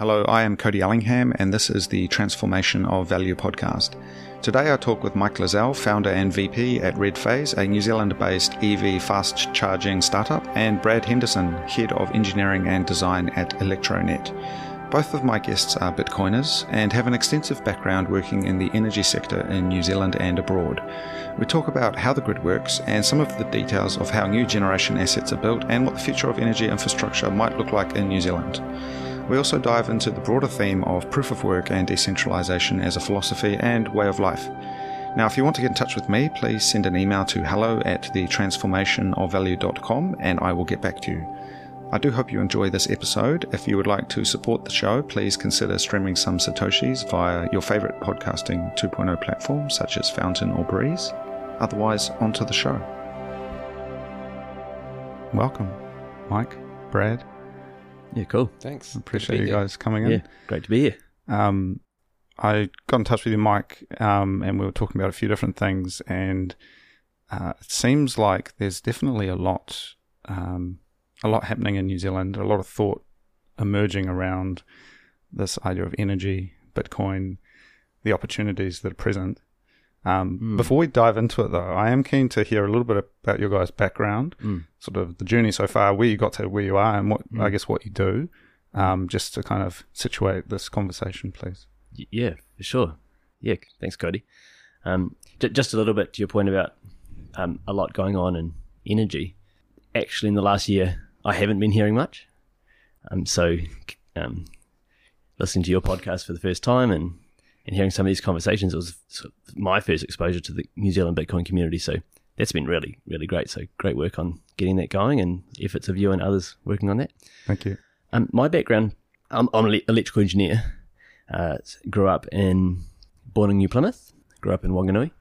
Hello, I am Cody Ellingham, and this is the Transformation of Value podcast. Today I talk with Mike Lazelle, founder and VP at Red Phase, a New Zealand based EV fast charging startup, and Brad Henderson, head of engineering and design at Electronet. Both of my guests are Bitcoiners and have an extensive background working in the energy sector in New Zealand and abroad. We talk about how the grid works and some of the details of how new generation assets are built and what the future of energy infrastructure might look like in New Zealand. We also dive into the broader theme of proof of work and decentralization as a philosophy and way of life. Now, if you want to get in touch with me, please send an email to hello at thetransformationofvalue.com and I will get back to you. I do hope you enjoy this episode. If you would like to support the show, please consider streaming some Satoshis via your favorite podcasting 2.0 platform, such as Fountain or Breez. Otherwise, on to the show. Welcome, Mike, Brad, Yeah, cool. Thanks. Appreciate you here. guys coming in. Yeah, great to be here. Um, I got in touch with you, Mike, um, and we were talking about a few different things. And uh, it seems like there's definitely a lot, um, a lot happening in New Zealand. A lot of thought emerging around this idea of energy, Bitcoin, the opportunities that are present. Um, Mm. Before we dive into it, though, I am keen to hear a little bit about your guys' background Mm. sort of the journey so far, where you got to where you are, and what Mm. I guess what you do, um, just to kind of situate this conversation, please. Yeah, for sure. Yeah, thanks, Cody. Um, j- just a little bit to your point about um, a lot going on in energy. Actually, in the last year, I haven't been hearing much. Um, so, um, listening to your podcast for the first time and, and hearing some of these conversations, it was sort of my first exposure to the New Zealand Bitcoin community. So, that's been really, really great. So, great work on getting that going and efforts of you and others working on that. Thank you. Um, my background, I'm, I'm an electrical engineer. Uh, grew up in, born in New Plymouth, grew up in Wanganui.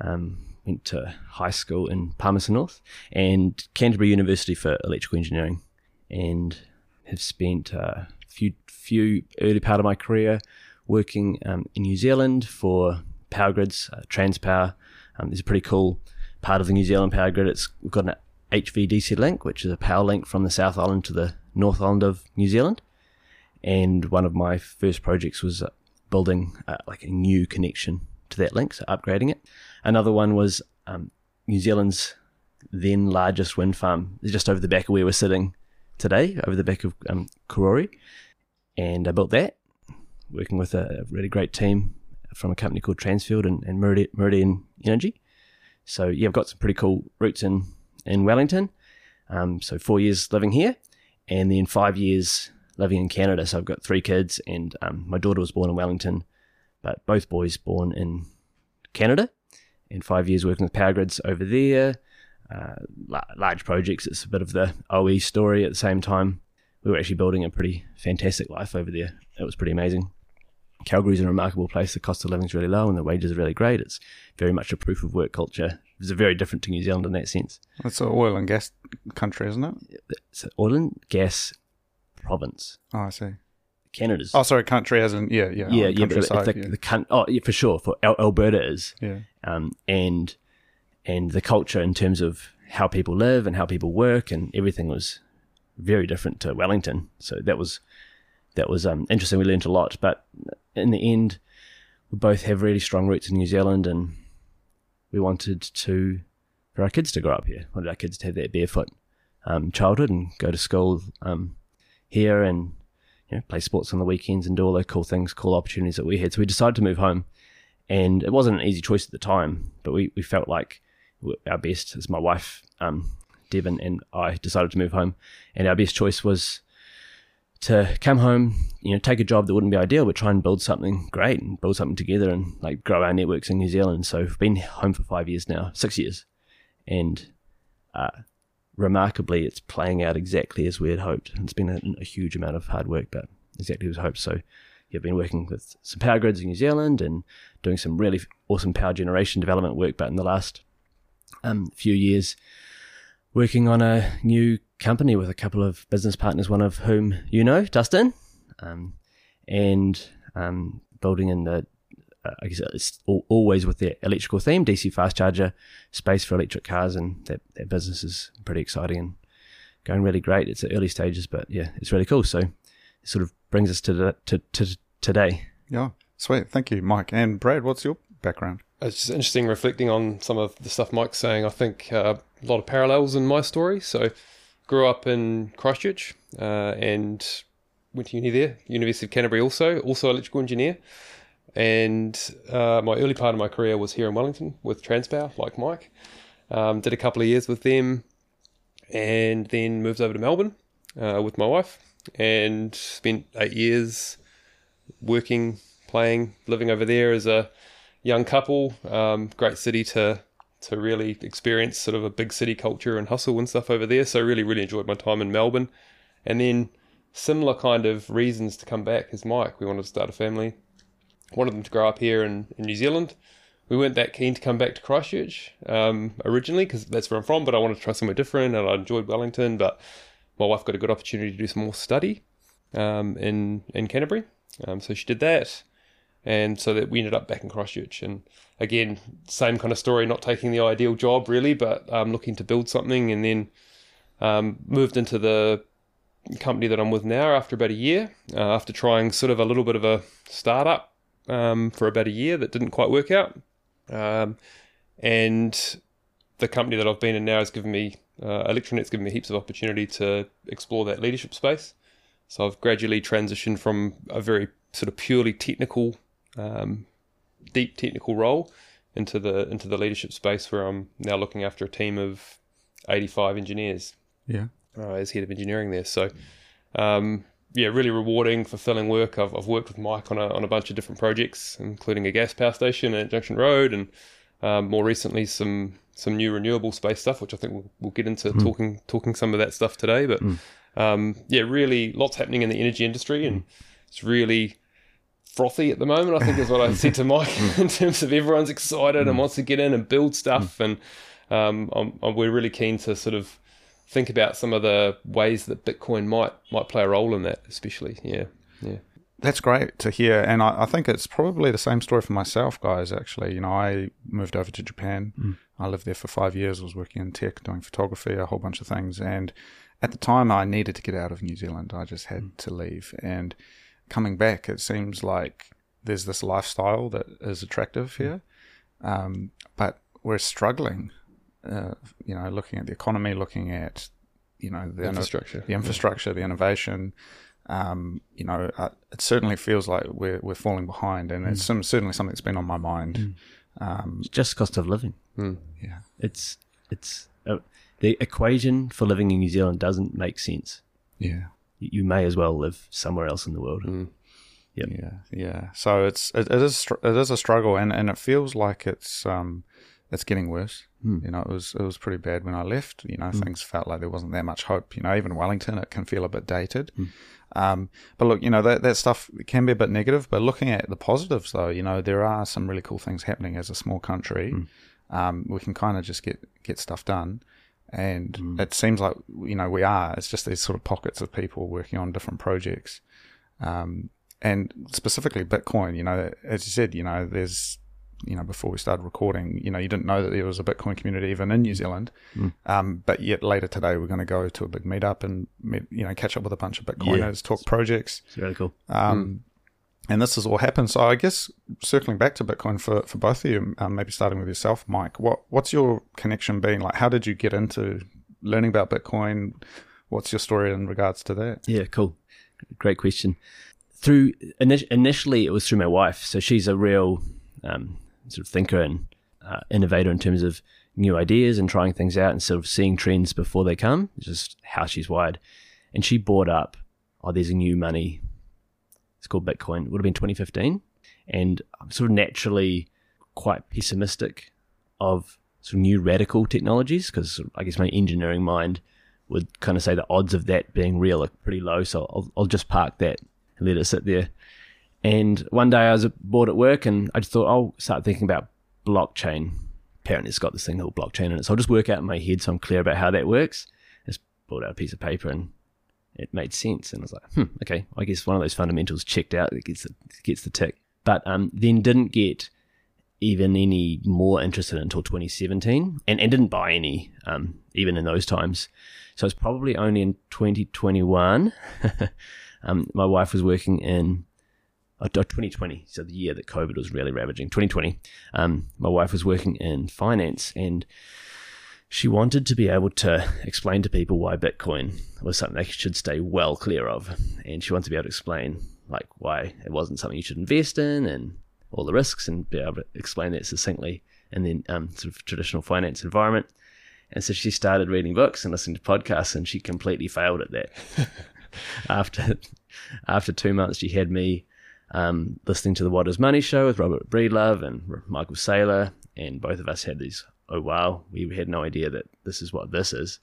Um, went to high school in Palmerston North and Canterbury University for electrical engineering, and have spent a few few early part of my career working um, in New Zealand for power grids, uh, Transpower. Um, there's a pretty cool part of the New Zealand power grid. It's we've got an HVDC link, which is a power link from the South Island to the North Island of New Zealand. And one of my first projects was uh, building uh, like a new connection to that link, so upgrading it. Another one was um, New Zealand's then largest wind farm, just over the back of where we're sitting today, over the back of um, Karori. And I built that, working with a really great team from a company called Transfield and, and Meridi- Meridian Energy. So yeah, I've got some pretty cool roots in in Wellington. Um, so four years living here, and then five years living in Canada. So I've got three kids, and um, my daughter was born in Wellington, but both boys born in Canada, and five years working with power grids over there. Uh, large projects. It's a bit of the OE story at the same time. We were actually building a pretty fantastic life over there. It was pretty amazing. Calgary's a remarkable place. The cost of living is really low and the wages are really great. It's very much a proof of work culture. It's very different to New Zealand in that sense. It's an oil and gas country, isn't it? It's an oil and gas province. Oh, I see. Canada's. Oh, sorry, country as in yeah, yeah, yeah, yeah, but countryside, the, yeah. the oh, yeah, for sure. For Al- Alberta is, yeah. um, and and the culture in terms of how people live and how people work and everything was very different to Wellington. So that was that was um, interesting. We learned a lot, but in the end, we both have really strong roots in New Zealand, and we wanted to for our kids to grow up here. Wanted our kids to have that barefoot um, childhood and go to school um, here and you know play sports on the weekends and do all those cool things, cool opportunities that we had. So we decided to move home, and it wasn't an easy choice at the time, but we, we felt like our best as my wife um, Devon and I decided to move home, and our best choice was to come home, you know, take a job that wouldn't be ideal, but try and build something great and build something together and like grow our networks in New Zealand. So we've been home for five years now, six years, and uh, remarkably, it's playing out exactly as we had hoped. It's been a, a huge amount of hard work, but exactly as hoped. So you've been working with some power grids in New Zealand and doing some really awesome power generation development work, but in the last um, few years, working on a new company with a couple of business partners, one of whom you know, Dustin, um, and um, building in the, uh, I guess it's al- always with the electrical theme, DC fast charger space for electric cars, and that, that business is pretty exciting and going really great. It's at early stages, but yeah, it's really cool. So it sort of brings us to the, to, to today. Yeah, sweet. Thank you, Mike. And Brad, what's your background? It's just interesting reflecting on some of the stuff Mike's saying. I think uh, a lot of parallels in my story. So, grew up in Christchurch uh, and went to uni there, University of Canterbury also, also electrical engineer. And uh, my early part of my career was here in Wellington with Transpower, like Mike. Um, did a couple of years with them and then moved over to Melbourne uh, with my wife and spent eight years working, playing, living over there as a young couple. Um, great city to to really experience sort of a big city culture and hustle and stuff over there. So really, really enjoyed my time in Melbourne. And then similar kind of reasons to come back as Mike. We wanted to start a family. Wanted them to grow up here in, in New Zealand. We weren't that keen to come back to Christchurch um, originally because that's where I'm from, but I wanted to try somewhere different and I enjoyed Wellington. But my wife got a good opportunity to do some more study um, in, in Canterbury. Um, so she did that and so that we ended up back in Christchurch. And again, same kind of story, not taking the ideal job really, but um, looking to build something, and then um, moved into the company that I'm with now after about a year, uh, after trying sort of a little bit of a startup um, for about a year that didn't quite work out, um, and the company that I've been in now has given me uh, Electronet's given me heaps of opportunity to explore that leadership space. So I've gradually transitioned from a very sort of purely technical um, deep technical role into the into the leadership space where I'm now looking after a team of 85 engineers. Yeah, uh, as head of engineering there. So, um, yeah, really rewarding, fulfilling work. I've, I've worked with Mike on a on a bunch of different projects, including a gas power station at Junction Road, and um, more recently some some new renewable space stuff, which I think we'll, we'll get into mm. talking talking some of that stuff today. But mm. um, yeah, really lots happening in the energy industry, and it's really frothy at the moment. I think is what I said to Mike in terms of everyone's excited and wants to get in and build stuff, and um, I'm, I'm, we're really keen to sort of think about some of the ways that Bitcoin might might play a role in that, especially. Yeah, yeah. That's great to hear, and I, I, think it's probably the same story for myself, guys. Actually, you know, I moved over to Japan. Mm. I lived there for five years. I was working in tech, doing photography, a whole bunch of things, and at the time, I needed to get out of New Zealand. I just had mm. to leave, and coming back, it seems like there's this lifestyle that is attractive hmm. here, um, but we're struggling. Uh, you know, looking at the economy, looking at you know the infrastructure, the infrastructure, the innovation. Um, you know, uh, it certainly feels like we're we're falling behind, and mm. it's some, certainly something that's been on my mind. Mm. Um, it's just cost of living. Mm. Yeah, it's it's uh, the equation for living in New Zealand doesn't make sense. Yeah, you may as well live somewhere else in the world. Mm. Yep. Yeah, yeah. So it's it, it is it is a struggle, and, and it feels like it's um it's getting worse. Mm. You know, it was it was pretty bad when I left. You know, mm. things felt like there wasn't that much hope. You know, even Wellington, it can feel a bit dated. Mm. Um, but look, you know that that stuff can be a bit negative. But looking at the positives, though, you know, there are some really cool things happening as a small country. Hmm. Um, we can kind of just get get stuff done and mm. it seems like you know we are. It's just these sort of pockets of people working on different projects, um, and specifically Bitcoin. You know, as you said, you know, there's you know before we started recording, you know, you didn't know that there was a Bitcoin community even in New Zealand, mm. um, but yet later today we're going to go to a big meetup and meet, you know catch up with a bunch of Bitcoiners, yeah. talk projects. It's really cool. Um, mm and this has all happened. So I guess circling back to Bitcoin for, for both of you, um, maybe starting with yourself, Mike. What what's your connection been like? How did you get into learning about Bitcoin? What's your story in regards to that? Yeah, cool, great question. Through initially, it was through my wife. So she's a real um, sort of thinker and uh, innovator in terms of new ideas and trying things out and sort of seeing trends before they come. Just how she's wired. And she brought up, oh, there's a new money it's called Bitcoin. It would have been 2015. And I'm sort of naturally quite pessimistic of sort of new radical technologies because I guess my engineering mind would kind of say the odds of that being real are pretty low. So I'll, I'll just park that and let it sit there. And one day I was bored at work and I just thought I'll start thinking about blockchain. Apparently it's got this thing called blockchain in it. So I'll just work out in my head so I'm clear about how that works. Just pulled out a piece of paper and it made sense. And I was like, hmm, okay, I guess one of those fundamentals checked out. It gets the, gets the tick. But um, then didn't get even any more interested until 2017 and, and didn't buy any um, even in those times. So it's probably only in 2021 Um, my wife was working in uh, 2020, so the year that COVID was really ravaging. 2020, um, my wife was working in finance and she wanted to be able to explain to people why Bitcoin was something they should stay well clear of, and she wanted to be able to explain like why it wasn't something you should invest in and all the risks, and be able to explain that succinctly in the um, sort of traditional finance environment. And so she started reading books and listening to podcasts, and she completely failed at that. after after two months, she had me um, listening to the What Is Money show with Robert Breedlove and Michael Saylor, and both of us had these oh wow, we had no idea that this is what this is.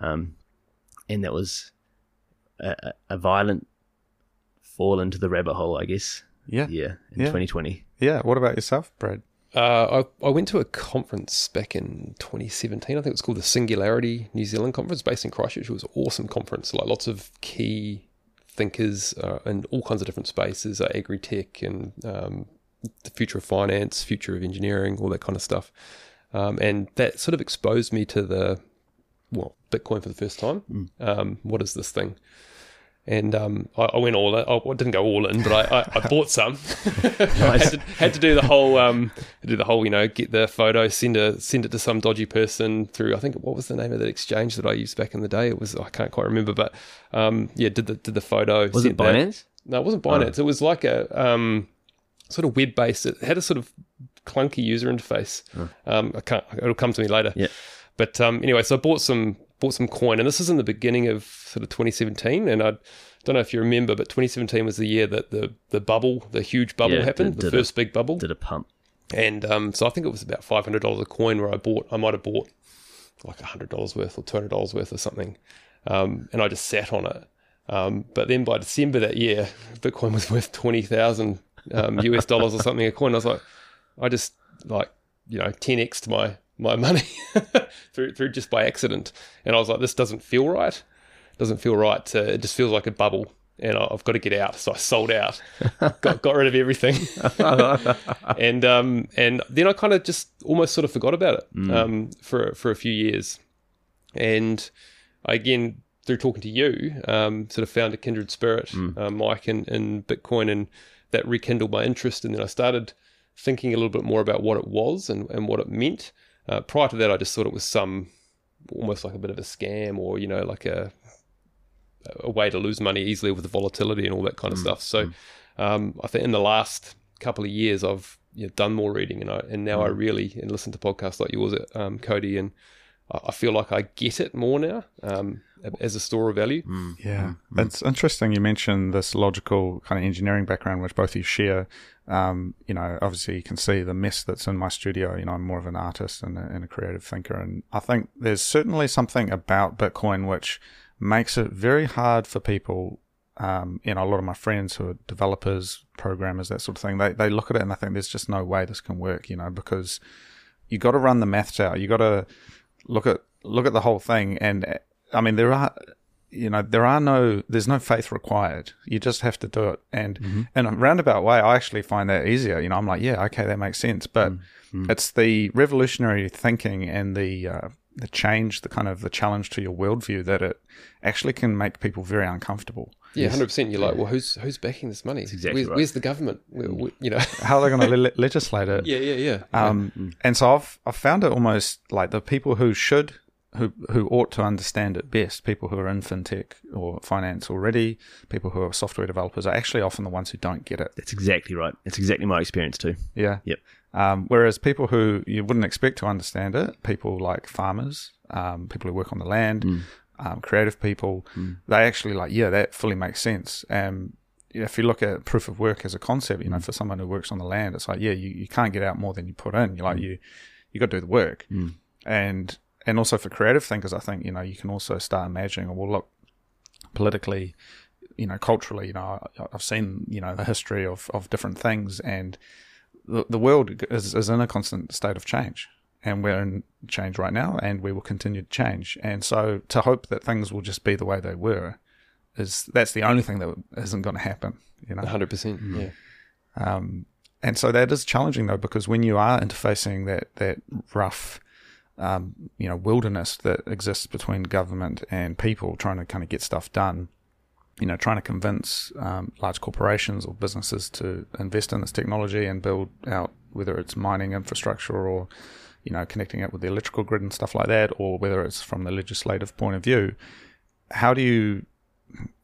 Um, and that was a, a, violent fall into the rabbit hole, I guess. Yeah. Yeah. In Yeah. 2020. Yeah. What about yourself, Brad? Uh, I, I went to a conference back in 2017. I think it was called the Singularity New Zealand Conference, based in Christchurch. It was an awesome conference. Like lots of key thinkers uh, in all kinds of different spaces, uh, agri tech and um, the future of finance, future of engineering, all that kind of stuff. Um, and that sort of exposed me to the well Bitcoin for the first time. Um, what is this thing? And um, I, I went all in. I didn't go all in, but I, I, I bought some. had, to, had to do the whole, um, do the whole, you know, get the photo, send a, send it to some dodgy person through. I think what was the name of that exchange that I used back in the day? It was I can't quite remember, but um, yeah, did the did the photo. Was it sent that. Binance? No, it wasn't Binance. It was like a um, sort of web based. It had a sort of clunky user interface. Um, I can't. It'll come to me later. Yeah. But um, anyway, so I bought some bought some coin, and this is in the beginning of sort of 2017. And I don't know if you remember, but 2017 was the year that the the bubble, the huge bubble Yeah, happened, did- the did first big bubble. Did a pump. And um, so I think it was about five hundred dollars a coin where I bought. I might have bought like hundred dollars worth or two hundred dollars worth or something, um, and I just sat on it. Um, but then by December that year, Bitcoin was worth twenty thousand um, US dollars or something a coin. I was like, I just like you know ten x to my my money through through just by accident, and I was like, this doesn't feel right. Doesn't feel right. To, it just feels like a bubble. And I- I've got to get out, so I sold out, got got rid of everything, and um, and then I kind of just almost sort of forgot about it um, for for a few years, and I, again through talking to you, um, sort of found a kindred spirit, uh, Mike, in, in Bitcoin, and that rekindled my interest, and then I started thinking a little bit more about what it was and, and what it meant. Uh, prior to that, I just thought it was some almost like a bit of a scam, or you know, like a a way to lose money easily with the volatility and all that kind of stuff. So um, I think in the last couple of years, I've you know, done more reading, and I and now I really and listen to podcasts like yours, um, Cody, and I, I feel like I get it more now um, as a store of value. Yeah, it's interesting. You mentioned this logical kind of engineering background, which both of you share. Um, you know, obviously you can see the mess that's in my studio. You know, I'm more of an artist and a, and a creative thinker, and I think there's certainly something about Bitcoin which makes it very hard for people. Um, you know, a lot of my friends who are developers, programmers, that sort of thing, they they look at it and they think there's just no way this can work. You know, because you got to run the maths out. You got to look at look at the whole thing, and I mean there are you know there are no there's no faith required. You just have to do it, and mm-hmm. in a roundabout way, I actually find that easier. You know, I'm like, yeah, okay, that makes sense, but mm-hmm. Mm-hmm. it's the revolutionary thinking and the uh, the change, the kind of the challenge to your worldview that it actually can make people very uncomfortable. Yeah, hundred percent. You're like, well, who's who's backing this money? exactly Where's, right. where's the government? Where, where- you know, How are they going to le- legislate it? yeah, yeah, yeah. Um, and so I've I've found it almost like the people who should who who ought to understand it best, people who are in fintech or finance already, people who are software developers, are actually often the ones who don't get it. That's exactly right. That's exactly my experience too. Yeah. Yep. Um, whereas people who you wouldn't expect to understand it, people like farmers, um, people who work on the land, um, creative people, they actually like, yeah, that fully makes sense. Um, you know, if you look at proof of work as a concept, you know, for someone who works on the land, it's like, yeah, you, you can't get out more than you put in. You're like, you, you got to do the work. And, and also for creative thinkers, I think, you know, you can also start imagining, well, look, politically, you know, culturally, you know, I've seen, you know, the history of, of different things and the, the world is, is in a constant state of change and we're in change right now and we will continue to change. And so to hope that things will just be the way they were is that's the only thing that isn't going to happen, you know? hundred percent. Yeah, Um, and so that is challenging though, because when you are interfacing that, that rough, um, you know, wilderness that exists between government and people trying to kind of get stuff done, you know, trying to convince um, large corporations or businesses to invest in this technology and build out whether it's mining infrastructure or you know connecting it with the electrical grid and stuff like that, or whether it's from the legislative point of view. How do you,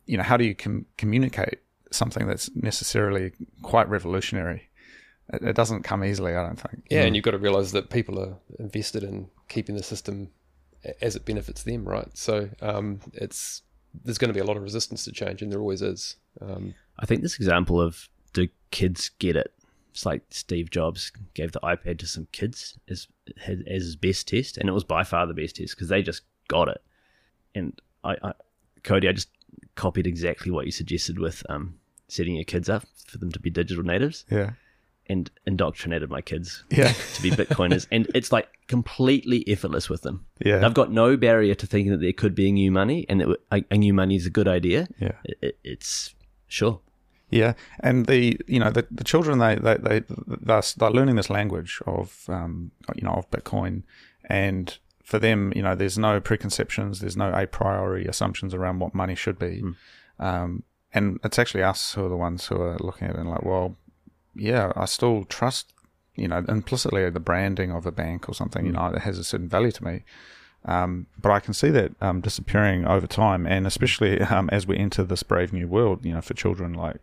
you know, how do you com- communicate something that's necessarily quite revolutionary? It, it, doesn't come easily, I don't think. Yeah, mm. and you've got to realize that people are invested in keeping the system as it benefits them, right? So um, it's there's going to be a lot of resistance to change, and there always is. Um, I think this example of do kids get it? It's like Steve Jobs gave the iPad to some kids as as his best test, and it was by far the best test because they just got it. And I, I, Cody, I just copied exactly what you suggested with um, setting your kids up for them to be digital natives. Yeah and indoctrinated my kids yeah. to be Bitcoiners. and it's like completely effortless with them. Yeah. I've got no barrier to thinking that there could be a new money and that a, new money is a good idea. Yeah. It, it's sure. Yeah, and the you know the, the children they they they they're, they're learning this language of um you know of Bitcoin, and for them you know there's no preconceptions, there's no a priori assumptions around what money should be, mm. um, and it's actually us who are the ones who are looking at it and like well yeah, I still trust, you know, implicitly the branding of a bank or something, you mm. know, it has a certain value to me. Um, but I can see that um, disappearing over time, and especially um, as we enter this brave new world, you know, for children, like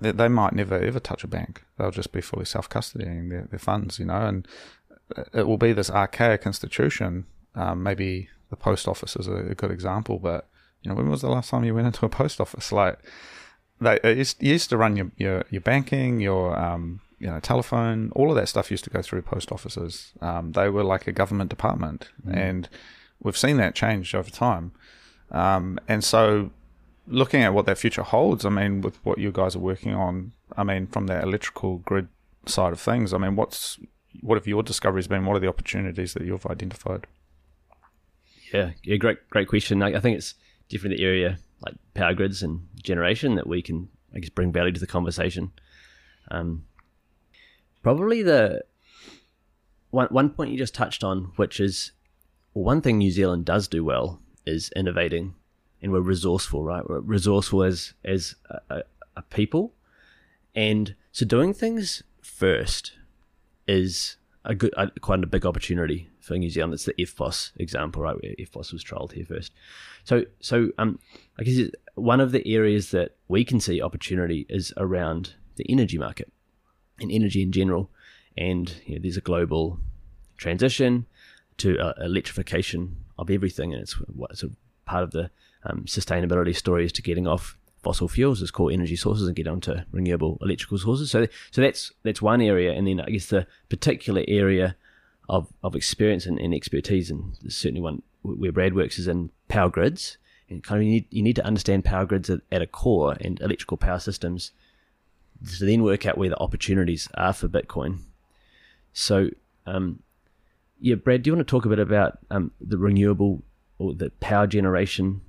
they, they might never ever touch a bank; they'll just be fully self custodying their, their funds, you know, and it will be this archaic institution. Um, maybe the post office is a, a, good example, but you know, when was the last time you went into a post office? Like, they used, used to run your, your, your banking, your um, you know telephone, all of that stuff used to go through post offices. Um, they were like a government department, mm. and we've seen that change over time. Um, and so, looking at what that future holds, I mean, with what you guys are working on, I mean, from the electrical grid side of things, I mean, what's what have your discoveries been? What are the opportunities that you've identified? Yeah, yeah, great, great question. I, I think it's different the area like power grids and generation that we can, I guess, bring value to the conversation. Um, probably the one one point you just touched on, which is well, one thing New Zealand does do well is innovating, and we're resourceful, right? We're resourceful as as a, a people, and so doing things first is a good, a, quite a big opportunity for New Zealand. It's the EFTPOS example, right? Where EFTPOS was trialled here first. So, so um, I guess one of the areas that we can see opportunity is around the energy market and energy in general. And you know, there's a global transition to uh, electrification of everything, and it's what sort of part of the um, sustainability story is to getting off fossil fuels as core energy sources and get onto renewable electrical sources. So, so that's that's one area, and then I guess the particular area of, of experience and, and expertise, and certainly one where Brad works is in power grids and kind of you need, you need to understand power grids at, at a core and electrical power systems to then work out where the opportunities are for Bitcoin. So, um, yeah, Brad, do you want to talk a bit about um, the renewable or the power generation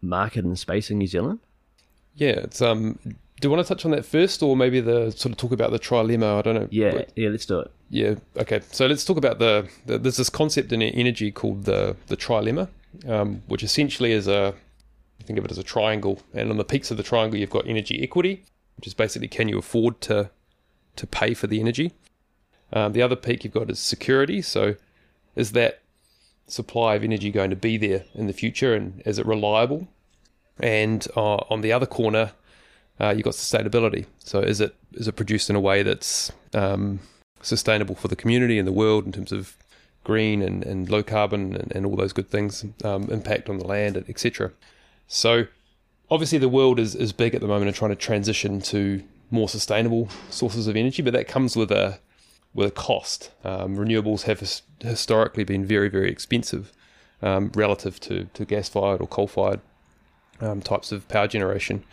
market and space in New Zealand? Yeah, it's um. Do you want to touch on that first, or maybe the sort of talk about the trilemma? I don't know. Yeah, yeah, let's do it. Yeah, okay. So let's talk about the, the there's this concept in energy called the the trilemma, um, which essentially is a think of it as a triangle, and on the peaks of the triangle you've got energy equity, which is basically can you afford to to pay for the energy. Um, the other peak you've got is security. So is that supply of energy going to be there in the future, and is it reliable? And uh, on the other corner, uh, you've got sustainability. So is it is it produced in a way that's um, sustainable for the community and the world in terms of green and, and low carbon and, and all those good things, um, impact on the land, etc. So obviously the world is, is big at the moment and trying to transition to more sustainable sources of energy, but that comes with a with a cost. Um, renewables have his, historically been very very expensive um, relative to, to gas fired or coal fired um, types of power generation.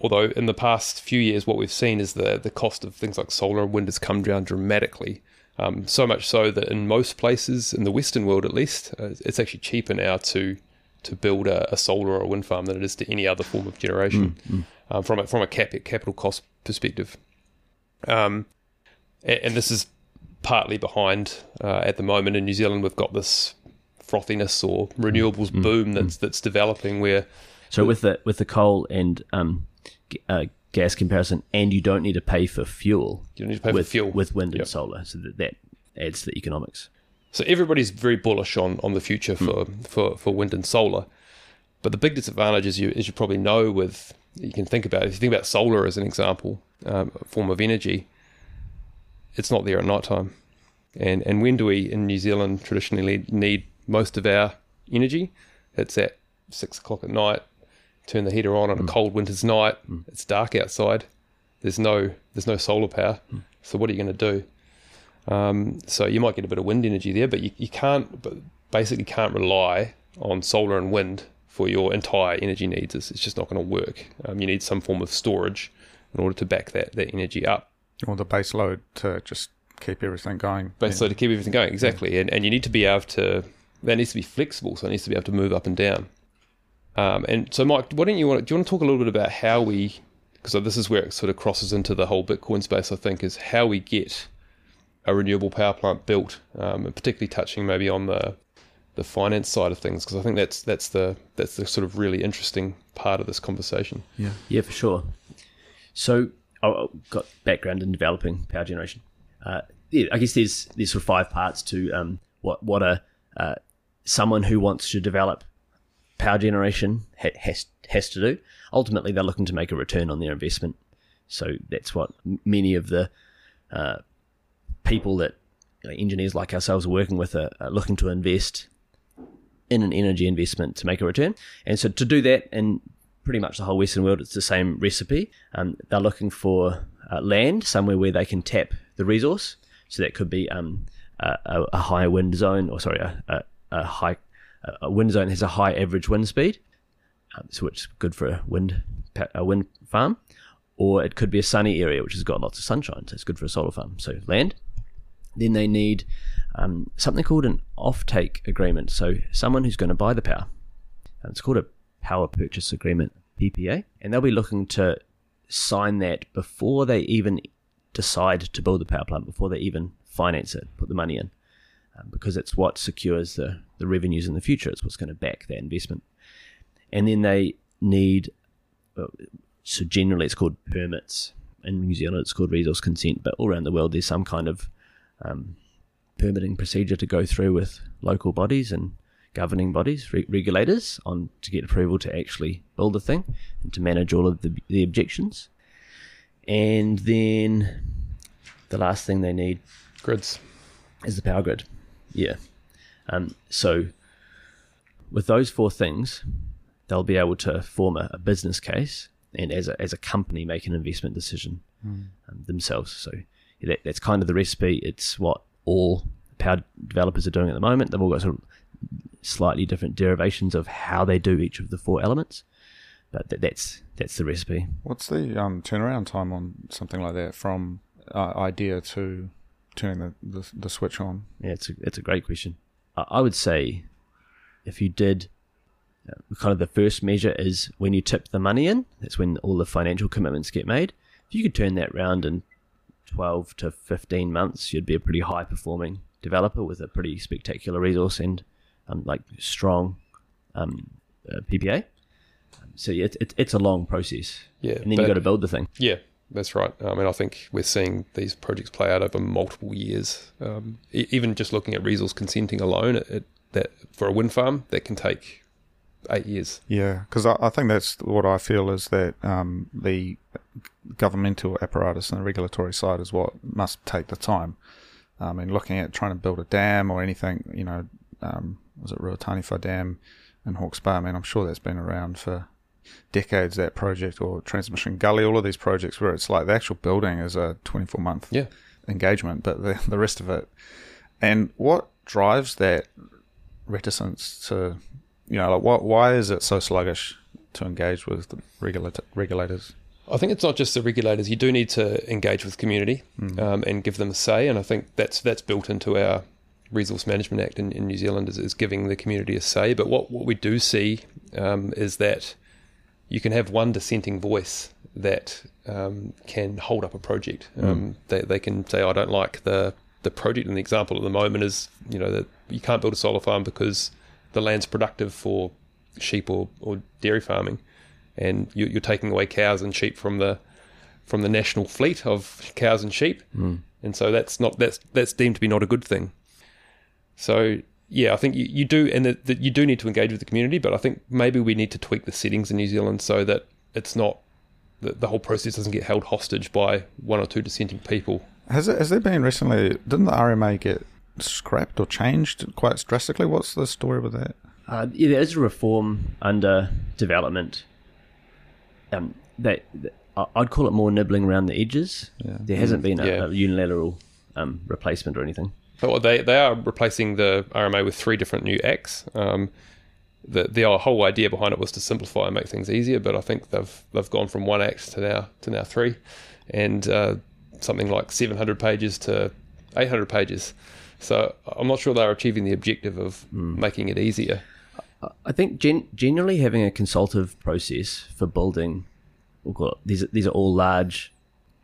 Although in the past few years, what we've seen is the the cost of things like solar and wind has come down dramatically. Um, so much so that in most places in the Western world, at least, uh, it's actually cheaper now to to build a, a, solar or a wind farm than it is to any other form of generation mm, mm. Um, from a, from a cap, capital cost perspective. Um, and, and, this is partly behind uh, at the moment in New Zealand. We've got this frothiness or renewables mm, mm. boom that's that's developing where So with the with the coal and um, g- uh, gas comparison, and you don't need to pay for fuel. You don't need to pay for with, fuel. with wind Yep. and solar, so that that adds to the economics. So everybody's very bullish on, on the future for, for, for wind and solar. But the big disadvantage, as you as you probably know, with you can think about if you think about solar as an example, um, a form of energy, it's not there at night time. And and when do we in New Zealand traditionally need most of our energy? It's at six o'clock at night. Turn the heater on on a mm. cold winter's night. Mm. It's dark outside. There's no there's no solar power. Mm. So what are you going to do? Um, so you might get a bit of wind energy there, but you, you can't, but basically can't rely on solar and wind for your entire energy needs. It's, it's just not going to work. Um, you need some form of storage in order to back that, that energy up. Or the base load to just keep everything going. Basically, to keep everything going, exactly. And, and you need to be able to, that needs to be flexible, so it needs to be able to move up and down. Um, and so, Mike, why don't you want, do you want to talk a little bit about how we, because this is where it sort of crosses into the whole Bitcoin space, I think, is how we get a renewable power plant built, um, and particularly touching maybe on the the finance side of things, because I think that's that's the that's the sort of really interesting part of this conversation. Yeah. Yeah, for sure. So I I got background in developing power generation. Uh, yeah, I guess there's there's sort of five parts to um, what what a uh, someone who wants to develop power generation ha- has has to do. Ultimately, they're looking to make a return on their investment. So that's what many of the uh, people that you know, engineers like ourselves are working with are, are looking to invest in an energy investment to make a return. And so to do that in pretty much the whole Western world, it's the same recipe. Um, they're looking for uh, land somewhere where they can tap the resource. So that could be um, a, a, high wind zone, or sorry, a, a, a high a wind zone has a high average wind speed, um, so it's good for a wind a wind farm. Or it could be a sunny area which has got lots of sunshine, so it's good for a solar farm. So land. Then they need um, something called an offtake agreement. So someone who's going to buy the power. It's called a power purchase agreement, PPA, and they'll be looking to sign that before they even decide to build the power plant, before they even finance it, put the money in, um, because it's what secures the, the revenues in the future. It's what's going to back that investment. And then they need, so generally it's called permits. In New Zealand, it's called resource consent, but all around the world, there's some kind of um, permitting procedure to go through with local bodies and governing bodies, re- regulators, on to get approval to actually build the thing and to manage all of the, the objections. And then the last thing they need Grids. is the power grid. Yeah. Um, so with those four things, they'll be able to form a, a business case and as a, as a company make an investment decision um, themselves. So that, that's kind of the recipe. It's what all power developers are doing at the moment. They've all got sort of slightly different derivations of how they do each of the four elements, but that, that's that's the recipe. What's the um, turnaround time on something like that from uh, idea to turning the, the, the switch on? Yeah, it's a, it's a great question. I, I would say if you did, uh, kind of the first measure is when you tip the money in. That's when all the financial commitments get made. If you could turn that round in 12 to 15 months, you'd be a pretty high performing developer with a pretty spectacular resource and um, like strong um, uh, PPA. So yeah, it, it, it's a long process. Yeah, And then but- you got to build the thing. Yeah, that's right. I mean, I think we're seeing these projects play out over multiple years. Um, e- even just looking at resource consenting alone, it, it, that for a wind farm, that can take eight years. Yeah, because I, I think that's what I feel is that um, the governmental apparatus and the regulatory side is what must take the time. I mean, looking at trying to build a dam or anything, you know, um, was it Ruataniwha Dam in Hawke's Bay? I mean, I'm sure that's been around for decades, that project, or Transmission Gully, all of these projects where it's like the actual building is a 24 month Yeah. engagement, but the, the rest of it. And what drives that reticence to, you know, like what, why is it so sluggish to engage with regulators? I think it's not just the regulators. You do need to engage with community um, and give them a say, and I think that's that's built into our Resource Management Act in, in New Zealand is, is giving the community a say. But what what we do see um, is that you can have one dissenting voice that um, can hold up a project. Um, they they can say, "I don't like the the project." And the example at the moment is, you know, that you can't build a solar farm because the land's productive for sheep or, or dairy farming, and you, you're taking away cows and sheep from the from the national fleet of cows and sheep, Mm. and so that's not that's that's deemed to be not a good thing. So yeah, I think you, you do, and that that you do need to engage with the community, but I think maybe we need to tweak the settings in New Zealand so that it's not the, the whole process doesn't get held hostage by one or two dissenting people. Has it, has there been recently? Didn't the RMA get scrapped or changed quite drastically? What's the story with that? Uh, yeah, there is a reform under development. Um, that, that I- I'd call it more nibbling around the edges. Yeah. There hasn't been a, Yeah. a unilateral um, replacement or anything. But they they are replacing the RMA with three different new acts. Um, the the whole idea behind it was to simplify and make things easier, but I think they've they've gone from one act to now to now three, and uh, something like seven hundred pages to eight hundred pages. So I'm not sure they're achieving the objective of making it easier. I think gen- generally having a consultative process for building, we'll call it, these these are all large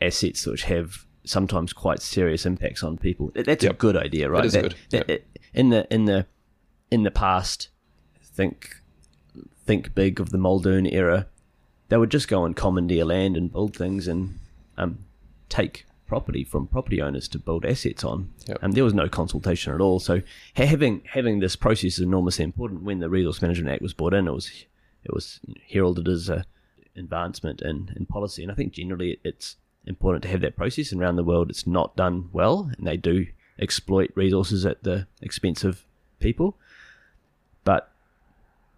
assets which have sometimes quite serious impacts on people. That- That's a good idea, right? is That- good, that- yep. in the in the in the past, think think big of the Muldoon era, they would just go and commandeer land and build things and um, take property from property owners to build assets on. Yep. And there was no consultation at all. So having having this process is enormously important. When the Resource Management Act was brought in, it was it was heralded as a advancement in, in policy. And I think generally it's important to have that process. And around the world, it's not done well, and they do exploit resources at the expense of people. But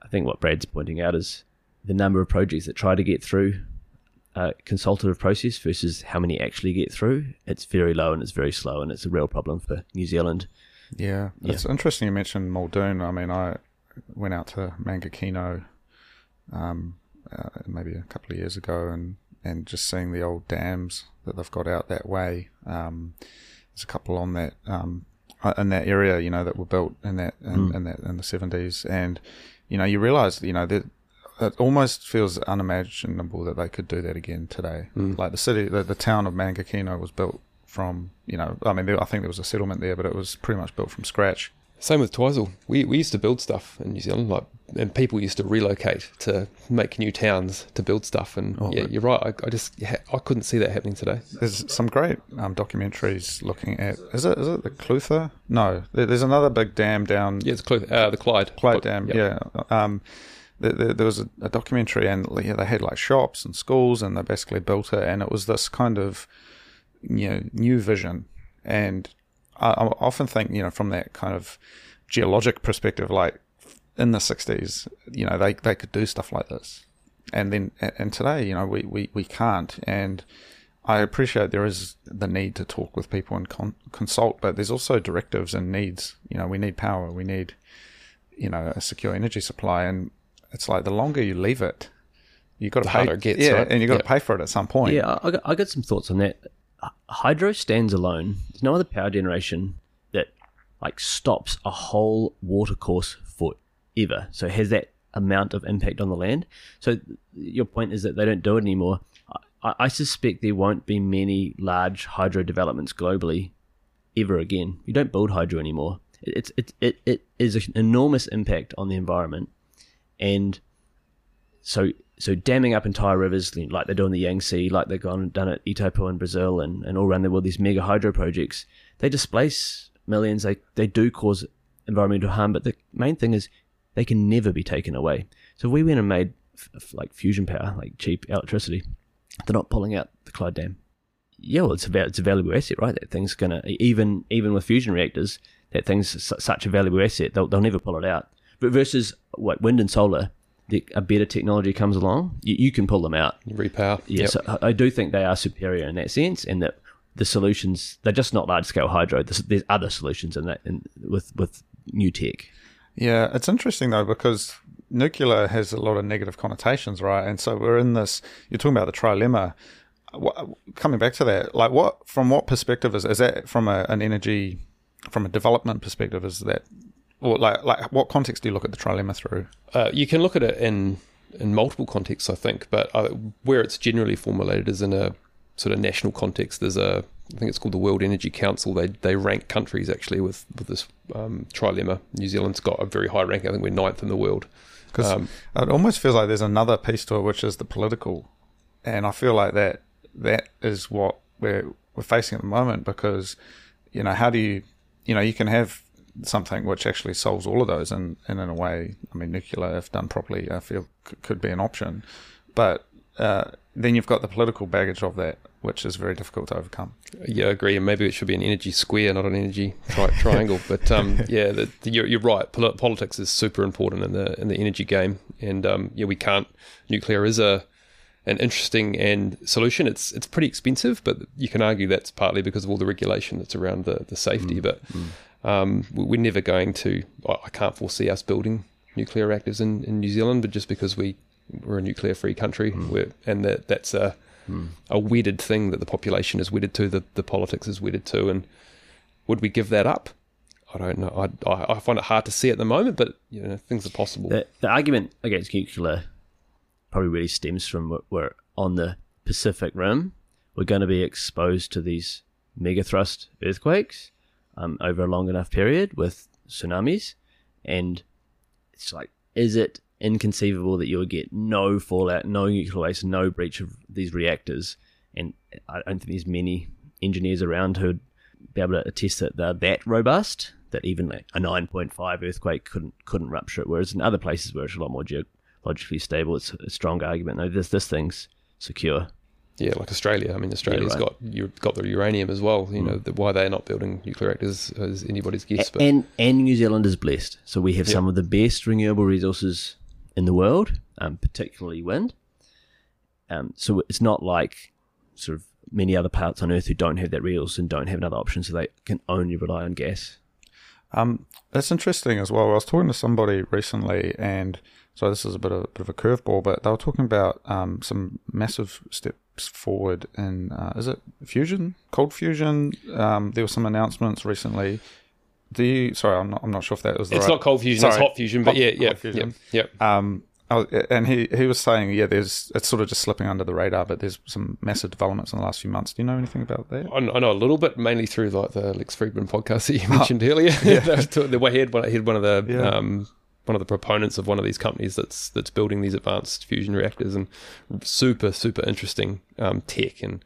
I think what Brad's pointing out is the number of projects that try to get through a consultative process versus how many actually get through. It's very low and it's very slow, and it's a real problem for New Zealand. Yeah, it's interesting you mentioned Muldoon. I mean, I went out to Mangakino um, uh, maybe a couple of years ago, and and just seeing the old dams that they've got out that way. Um, there's a couple on that um, uh, in that area, you know, that were built in that in, in that in the seventies, and you know, you realise, you know, that it almost feels unimaginable that they could do that again today. Like the city, the, the town of Mangakino was built from, you know, I mean, there, I think there was a settlement there, but it was pretty much built from scratch. Same with Twizel. We, we used to build stuff in New Zealand, like, and people used to relocate to make new towns to build stuff. And Oh, yeah, you're right. I, I just I couldn't see that happening today. There's some great um, documentaries looking at is it is it the Clutha? No, there, there's another big dam down Yeah, it's Cl- uh, the Clyde. Clyde Dam. yep. Yeah, um, there, there, there was a, a documentary, and they had like shops and schools, and they basically built it, and it was this kind of you know new vision. And I, I often think you know from that kind of geologic perspective, like in the '60s, you know they they could do stuff like this, and then and today, you know, we we, we can't, and. I appreciate there is the need to talk with people and con- consult, but there's also directives and needs. You know, we need power. We need you know a secure energy supply and it's like the longer you leave it you got to The pay harder it gets, yeah right? and you got to pay for it at some point Yeah, I, got, I got some thoughts on that. Hydro stands alone. There's no other power generation that like stops a whole water course forever. So it has that amount of impact on the land. So your point is that they don't do it anymore. I, I suspect there won't be many large hydro developments globally ever again. You don't build hydro anymore. It's it, it it is an enormous impact on the environment, and so so damming up entire rivers like they do in the Yangtze, like they've gone and done at Itaipu in Brazil and, and all around the world, these mega hydro projects, they displace millions. They they do cause environmental harm, but the main thing is they can never be taken away. So if we went and made f- like fusion power, like cheap electricity, they're not pulling out the Clyde Dam. Yeah, well, it's a it's a valuable asset, right? That thing's gonna even even with fusion reactors, that thing's su- such a valuable asset. They'll they'll never pull it out. But versus what wind and solar, the, a better technology comes along, you, you can pull them out. Repower. Yeah, Yep. so I- I do think they are superior in that sense, and that the solutions they're just not large scale hydro. There's, there's other solutions in that, in, with with new tech. Yeah, it's interesting though because nuclear has a lot of negative connotations, right? And so we're in this. You're talking about the trilemma. Coming back to that, like what from what perspective is is that from a, an energy, from a development perspective? Is that or like like what context do you look at the trilemma through? Uh, you can look at it in in multiple contexts, I think, but uh, where it's generally formulated is in a sort of national context. There's a, I think it's called the World Energy Council. They they rank countries actually with with this um, trilemma. New Zealand's got a very high ranking. I think we're ninth in the world because Um, it almost feels like there's another piece to it, which is the political, and I feel like that that is what we're we're facing at the moment. Because you know, how do you you know you can have something which actually solves all of those, and, and in a way, I mean, nuclear, if done properly, I feel c- could be an option, but uh, then you've got the political baggage of that, which is very difficult to overcome. Yeah, I agree. And maybe it should be an energy square, not an energy tri- triangle. But um, yeah, the, the, you're, you're right. Politics is super important in the in the energy game, and um, yeah, we can't. Nuclear is a an interesting and solution. It's it's pretty expensive, but you can argue that's partly because of all the regulation that's around the the safety. but um, we- we're never going to. I can't foresee us building nuclear reactors in, in New Zealand, but just because we we're a nuclear free country, we're, and that that's a a wedded thing that the population is wedded to, the the politics is wedded to, and would we give that up? I don't know. I, I, I find it hard to see at the moment, but you know things are possible. The, the argument against nuclear probably really stems from what we're on the Pacific Rim. We're going to be exposed to these megathrust earthquakes um, over a long enough period with tsunamis, and it's like, is it inconceivable that you would get no fallout, no nuclear waste, no breach of these reactors? And I don't think there's many engineers around who'd be able to attest that they're that robust that even like a 9.5 earthquake couldn't couldn't rupture it. Whereas in other places where it's a lot more geologically stable, it's a strong argument. No, this this thing's secure. Yeah, like Australia. I mean, Australia's right. got you've got the uranium as well. You know, the, why they're not building nuclear reactors is anybody's guess. But and and New Zealand is blessed, so we have some of the best renewable resources in the world, um, particularly wind. Um, so it's not like sort of many other parts on Earth who don't have that resource and don't have another option, so they can only rely on gas. Um, that's interesting as well. I was talking to somebody recently, and so this is a bit of, bit of a curveball, but they were talking about um, some massive steps forward in uh, is it fusion, cold fusion? Um, there were some announcements recently. Do you? Sorry, I'm not. I'm not sure if that was the it's right. not cold fusion, it's hot fusion. But Hot- yeah, yeah, fusion. yeah, yeah. Um, was- and he he was saying, yeah, there's it's sort of just slipping under the radar, but there's some massive developments in the last few months. Do you know anything about that? I I know a little bit, mainly through like the Lex Fridman podcast that you mentioned earlier. They were the way he had one, had one of the Yeah. um, one of the proponents of one of these companies that's that's building these advanced fusion reactors and super super interesting um, tech. And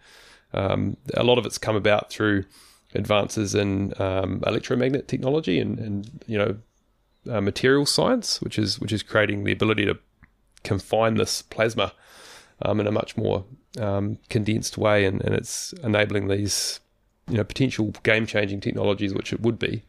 um, a lot of it's come about through advances in um, electromagnet technology and, and you know uh, material science, which is which is creating the ability to confine this plasma um, in a much more um, condensed way, and, and it's enabling these you know potential game changing technologies, which it would be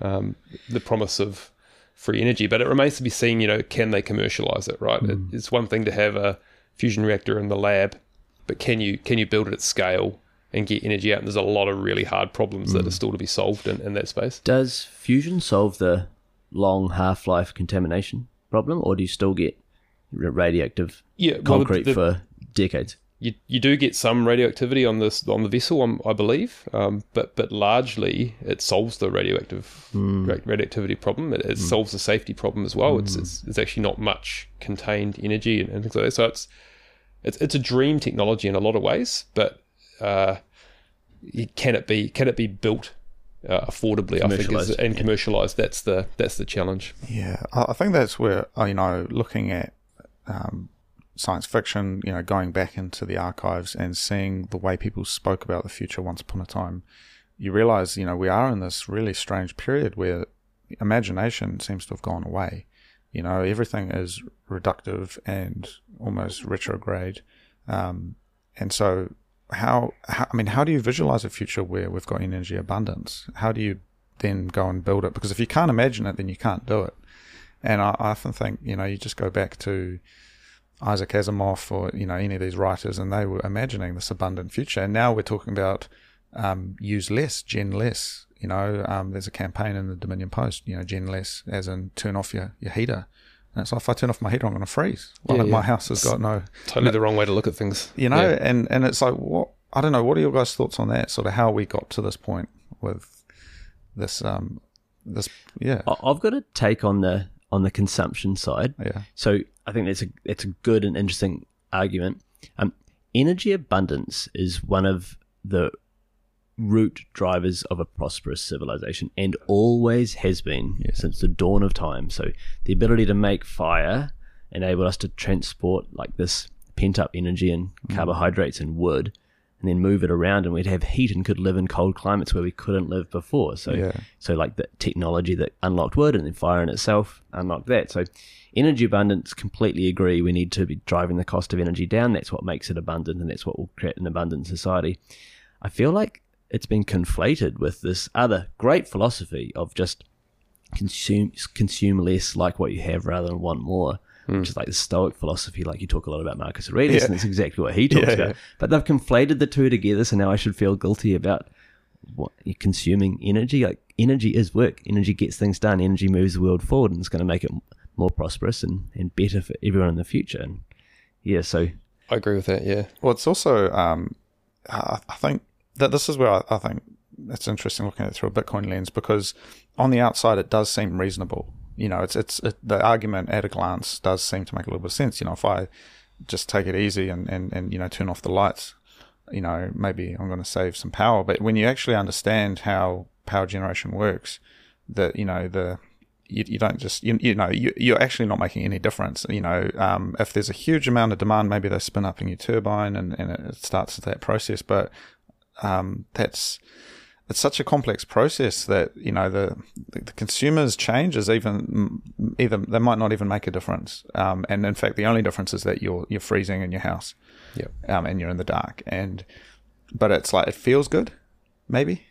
um, the promise of free energy. But it remains to be seen, you know, can they commercialize it? Right? It, it's one thing to have a fusion reactor in the lab, but can you can you build it at scale? And get energy out, and there's a lot of really hard problems that hmm. are still to be solved in, in that space. Does fusion solve the long half life contamination problem, or do you still get radioactive Yeah, well, concrete the- for decades? You you do get some radioactivity on this on the vessel, um, I believe, um, but but largely it solves the radioactive ra- radioactivity problem. It, it solves the safety problem as well. It's, it's it's actually not much contained energy and, and things like that. So it's it's it's a dream technology in a lot of ways, but uh, can it be can it be built uh, affordably? I think is, and commercialized. That's the that's the challenge. Yeah, I I think that's where uh, you know looking at um, science fiction, you know, going back into the archives and seeing the way people spoke about the future once upon a time, you realize you know we are in this really strange period where imagination seems to have gone away. You know, everything is reductive and almost retrograde, um, and so how, how I mean, how do you visualize a future where we've got energy abundance? How do you then go and build it? Because if you can't imagine it, then you can't do it. And I, I often think, you know, you just go back to Isaac Asimov or, you know, any of these writers, and they were imagining this abundant future. And now we're talking about um, use less, gen less. You know, um, there's a campaign in the Dominion Post, you know, gen less, as in turn off your, your heater. And it's like, if I turn off my heater, I'm going to freeze. Like, Yeah, my house has got no, Totally the wrong way to look at things. you know, Yeah. and, and it's like, what, I don't know, what are your guys' thoughts on that? Sort of how we got to this point with this, um, this, yeah, I- I've got a take on the on the consumption side. yeah. So I think that's a that's a good and interesting argument. Um, energy abundance is one of the root drivers of a prosperous civilization, and always has been since the dawn of time. So the ability to make fire enabled us to transport like this pent up energy and Mm. carbohydrates and wood and then move it around and we'd have heat and could live in cold climates where we couldn't live before. So Yeah. so like the technology that unlocked wood and then fire in itself unlocked that. So energy abundance completely agree we need to be driving the cost of energy down. That's what makes it abundant and that's what will create an abundant society. I feel like it's been conflated with this other great philosophy of just consume consume less, like what you have, rather than want more. Hmm. Which is like the Stoic philosophy, like you talk a lot about Marcus Aurelius, Yeah. and that's exactly what he talks Yeah, about. yeah. But they've conflated the two together, so now I should feel guilty about what you're consuming energy. Like energy is work. Energy gets things done. Energy moves the world forward, and it's going to make it more prosperous and, and better for everyone in the future. And yeah, so I agree with that. Yeah. Well, it's also, um, I I think that this is where I, I think it's interesting looking at it through a Bitcoin lens because on the outside it does seem reasonable. You know, it's it's it, the argument at a glance does seem to make a little bit of sense. You know, if I just take it easy and and and you know turn off the lights, you know, maybe I'm going to save some power. But when you actually understand how power generation works, that you know the you, you don't just you, you know you, you're actually not making any difference you know um, if there's a huge amount of demand maybe they spin up a new turbine and, and it starts that process but um, that's it's such a complex process that you know the the consumers changes even either they might not even make a difference um, and in fact the only difference is that you're you're freezing in your house Yep. um, and you're in the dark and but it's like it feels good maybe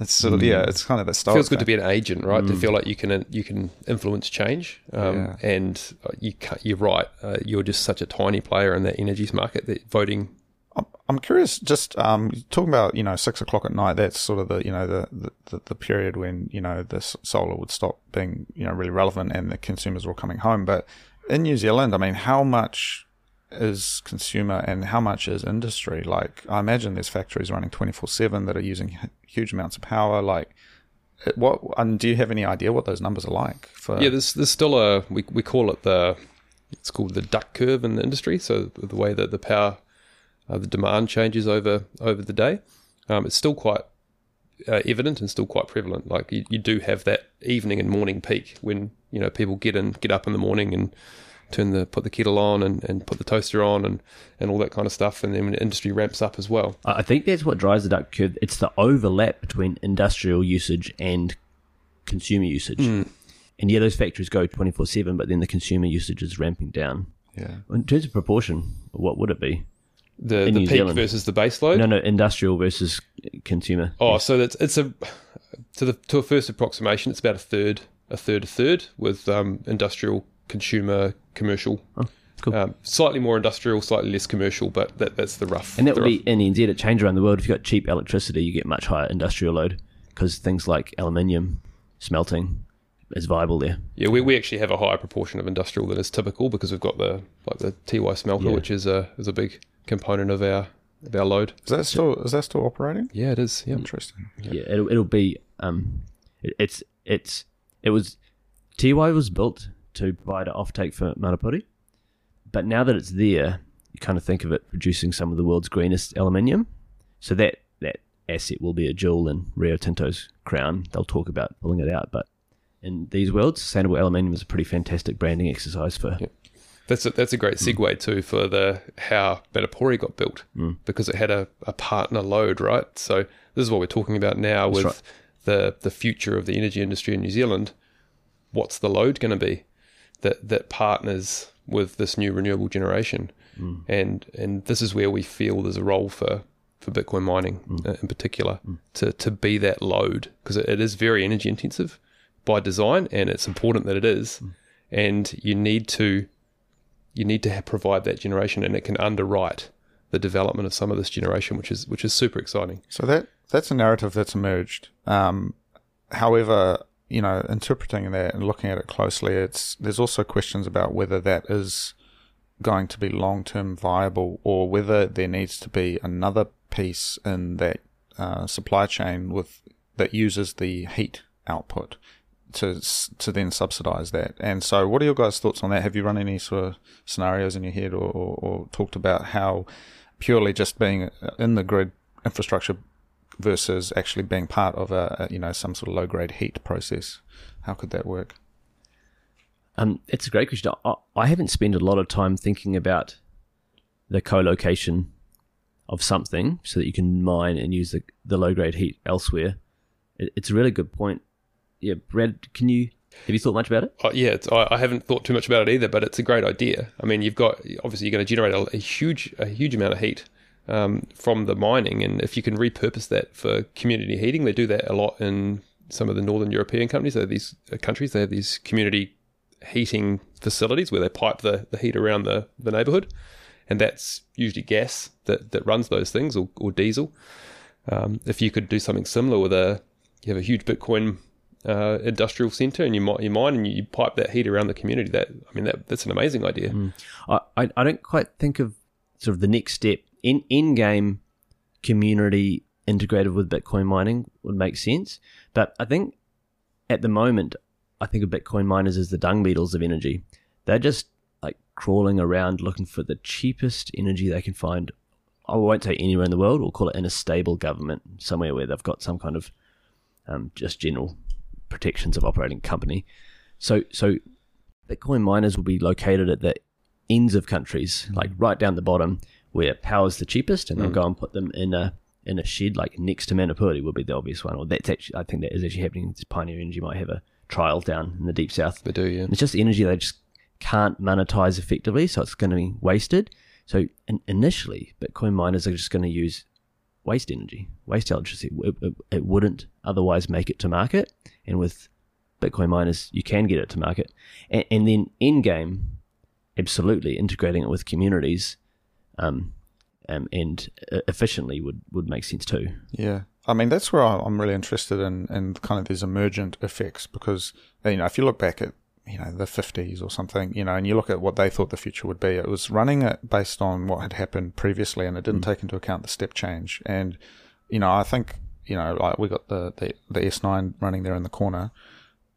it's sort of yeah it's kind of the style feels good to be an agent, right? To feel like you can you can influence change. Um, Yeah. And uh, you you're right. Uh, you're just such a tiny player in that energies market that voting. I'm- I'm curious, just um, talking about you know six o'clock at night. That's sort of the you know the, the, the, the period when you know the solar would stop being you know really relevant and the consumers were coming home. But in New Zealand, I mean, how much is consumer and how much is industry? Like, I imagine there's factories running twenty four seven that are using huge amounts of power. Like, what? And do you have any idea what those numbers are like? For Yeah, there's there's still a we we call it the it's called the duck curve in the industry. So the way that the power, uh, the demand changes over over the day, um, it's still quite uh, evident and still quite prevalent. Like you, you do have that evening and morning peak when you know people get in get up in the morning and turn the put the kettle on and, and put the toaster on and, and all that kind of stuff and then the industry ramps up as well. I think that's what drives the duck curve. It's the overlap between industrial usage and consumer usage. And yeah, those factories go 24 7, but then the consumer usage is ramping down. yeah. In terms of proportion, what would it be? The In the New peak Zealand. versus the base load. No, no, industrial versus consumer. Oh, so that's it's a to the to a first approximation, it's about a third, a third, a third with um, industrial, consumer, commercial. cool. Um, slightly more industrial, slightly less commercial, but that, that's the rough. And that would rough- be in NZ. It changed around the world. If you've got cheap electricity, you get much higher industrial load because things like aluminium smelting is viable there. yeah. We, we actually have a higher proportion of industrial than is typical because we've got the like the Tiwai smelter, Yeah. which is a is a big component of our of our load. Is that still is that still operating? Yeah, it is. Yeah. Interesting. Yeah, it'll, it'll be. Um, it, it's it's it was Tiwai was built to provide an offtake for Manapouri, but now that it's there, you kind of think of it producing some of the world's greenest aluminium. So that that asset will be a jewel in Rio Tinto's crown. They'll talk about pulling it out, but in these worlds, sustainable aluminium is a pretty fantastic branding exercise for. That's a, that's a great segue mm. too for the how Manapouri got built mm. because it had a, a partner load, right? So this is what we're talking about now with right. the the future of the energy industry in New Zealand. What's the load going to be that that partners with this new renewable generation? And and this is where we feel there's a role for for Bitcoin mining uh, in particular to to be that load because it, it is very energy intensive by design, and it's important that it is. And you need to you need to provide that generation, and it can underwrite the development of some of this generation, which is which is super exciting. So that that's a narrative that's emerged. Um, however, you know, interpreting that and looking at it closely, it's there's also questions about whether that is going to be long term viable or whether there needs to be another piece in that uh, supply chain with that uses the heat output to to then subsidize that. And so, what are your guys' thoughts on that? Have you run any sort of scenarios in your head, or, or, or talked about how purely just being in the grid infrastructure versus actually being part of a, a you know some sort of low grade heat process? How could that work? Um, it's a great question. I, I haven't spent a lot of time thinking about the co-location of something so that you can mine and use the, the low grade heat elsewhere. It, it's a really good point. Yeah, Brad, can you have you thought much about it? Uh, yeah, it's, I, I haven't thought too much about it either, but it's a great idea. I mean, you've got obviously you're going to generate a, a huge a huge amount of heat um, from the mining, and if you can repurpose that for community heating, they do that a lot in some of the northern European companies. They these uh, countries. They have these community heating facilities where they pipe the, the heat around the, the neighborhood, and that's usually gas that, that runs those things or, or diesel. Um, if you could do something similar with a you have a huge Bitcoin uh, industrial center and you you mine and you pipe that heat around the community. That I mean, that that's an amazing idea. Mm. I, I don't quite think of sort of the next step in in game community integrated with Bitcoin mining would make sense, but I think at the moment I think of Bitcoin miners as the dung beetles of energy. They're just like crawling around looking for the cheapest energy they can find. I won't say anywhere in the world. We'll call it in a stable government, somewhere where they've got some kind of um, just general protections of operating company. So so Bitcoin miners will be located at the ends of countries, like right down the bottom, where power's the cheapest, and they'll mm. go and put them in a in a shed like next to Manapouri would be the obvious one. Or that's actually I think that is actually happening. Pioneer Energy might have a trial down in the deep south. They do, yeah. And it's just energy they just can't monetize effectively, so it's going to be wasted. So in, initially, Bitcoin miners are just going to use waste energy, waste electricity. It, it, it, wouldn't otherwise make it to market. And with Bitcoin miners, you can get it to market. And, and then in game, absolutely integrating it with communities um, um, and uh, efficiently would, would make sense too. Yeah. I mean, that's where I'm really interested in, in kind of these emergent effects because, you know, if you look back at you know the 50s or something you know and you look at what they thought the future would be it was running it based on what had happened previously and it didn't mm. take into account the step change and you know i think you know like we got the the, the s9 running there in the corner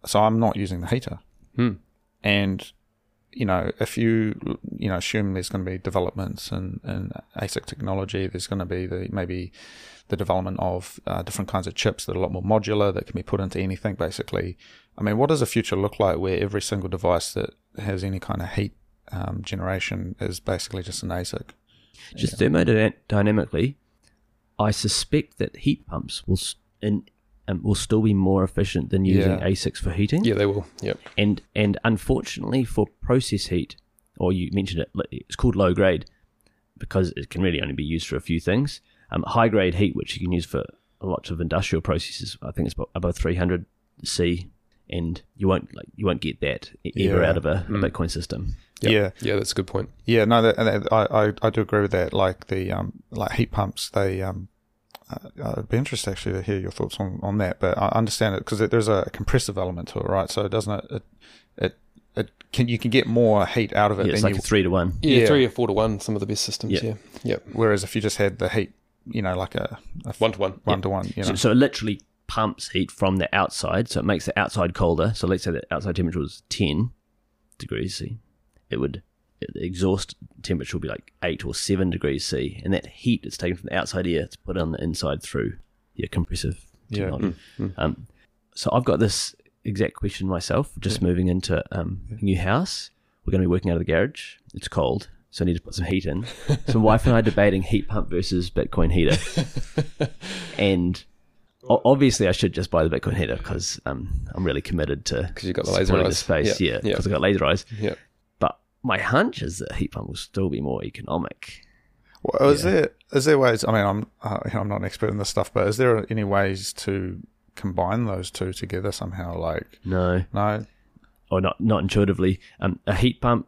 so i'm not using the heater mm. and you know if you you know assume there's going to be developments and and asic technology there's going to be the maybe the development of uh, different kinds of chips that are a lot more modular that can be put into anything basically I mean, what does the future look like where every single device that has any kind of heat um, generation is basically just an ASIC? Just yeah. thermodynamically, I suspect that heat pumps will in, um, will still be more efficient than using yeah. ASICs for heating. Yeah, they will. Yep. And and unfortunately for process heat, or you mentioned it, it's called low grade because it can really only be used for a few things. Um, high grade heat, which you can use for lots of industrial processes, I think it's above 300 C and you won't like you won't get that ever yeah. out of a, mm. a Bitcoin system. Yep. Yeah, yeah, that's a good point. Yeah, no, that, that, I, I I do agree with that. Like the um like heat pumps, they um. Uh, I'd be interested actually to hear your thoughts on, on that, but I understand it because there's a compressive element to it, right? So it doesn't it, it it can you can get more heat out of it. Yeah, it's like you, a three to one. Yeah, yeah, three or four to one. Some of the best systems. Yeah, yeah. Whereas if you just had the heat, you know, like a, a one to one, one to one. You know? so, so literally pumps heat from the outside, so it makes the outside colder. So let's say the outside temperature was 10 degrees C. It would the exhaust temperature will be like 8 or 7 degrees C, and that heat is taken from the outside air to put on the inside through your compressive technology. Yeah. Mm-hmm. Um, so I've got this exact question myself, just yeah. moving into um, a new house. We're going to be working out of the garage. It's cold, so I need to put some heat in. so my wife and I are debating heat pump versus Bitcoin heater. and obviously I should just buy the Bitcoin heater because um, I'm really committed to because you've got the laser eyes. The space, yeah, because yeah. I've got laser eyes. Yeah. But my hunch is that a heat pump will still be more economic. Well, is yeah. there is there ways? I mean, I'm uh, I'm not an expert in this stuff, but is there any ways to combine those two together somehow? Like no, no, or not not intuitively. Um, a heat pump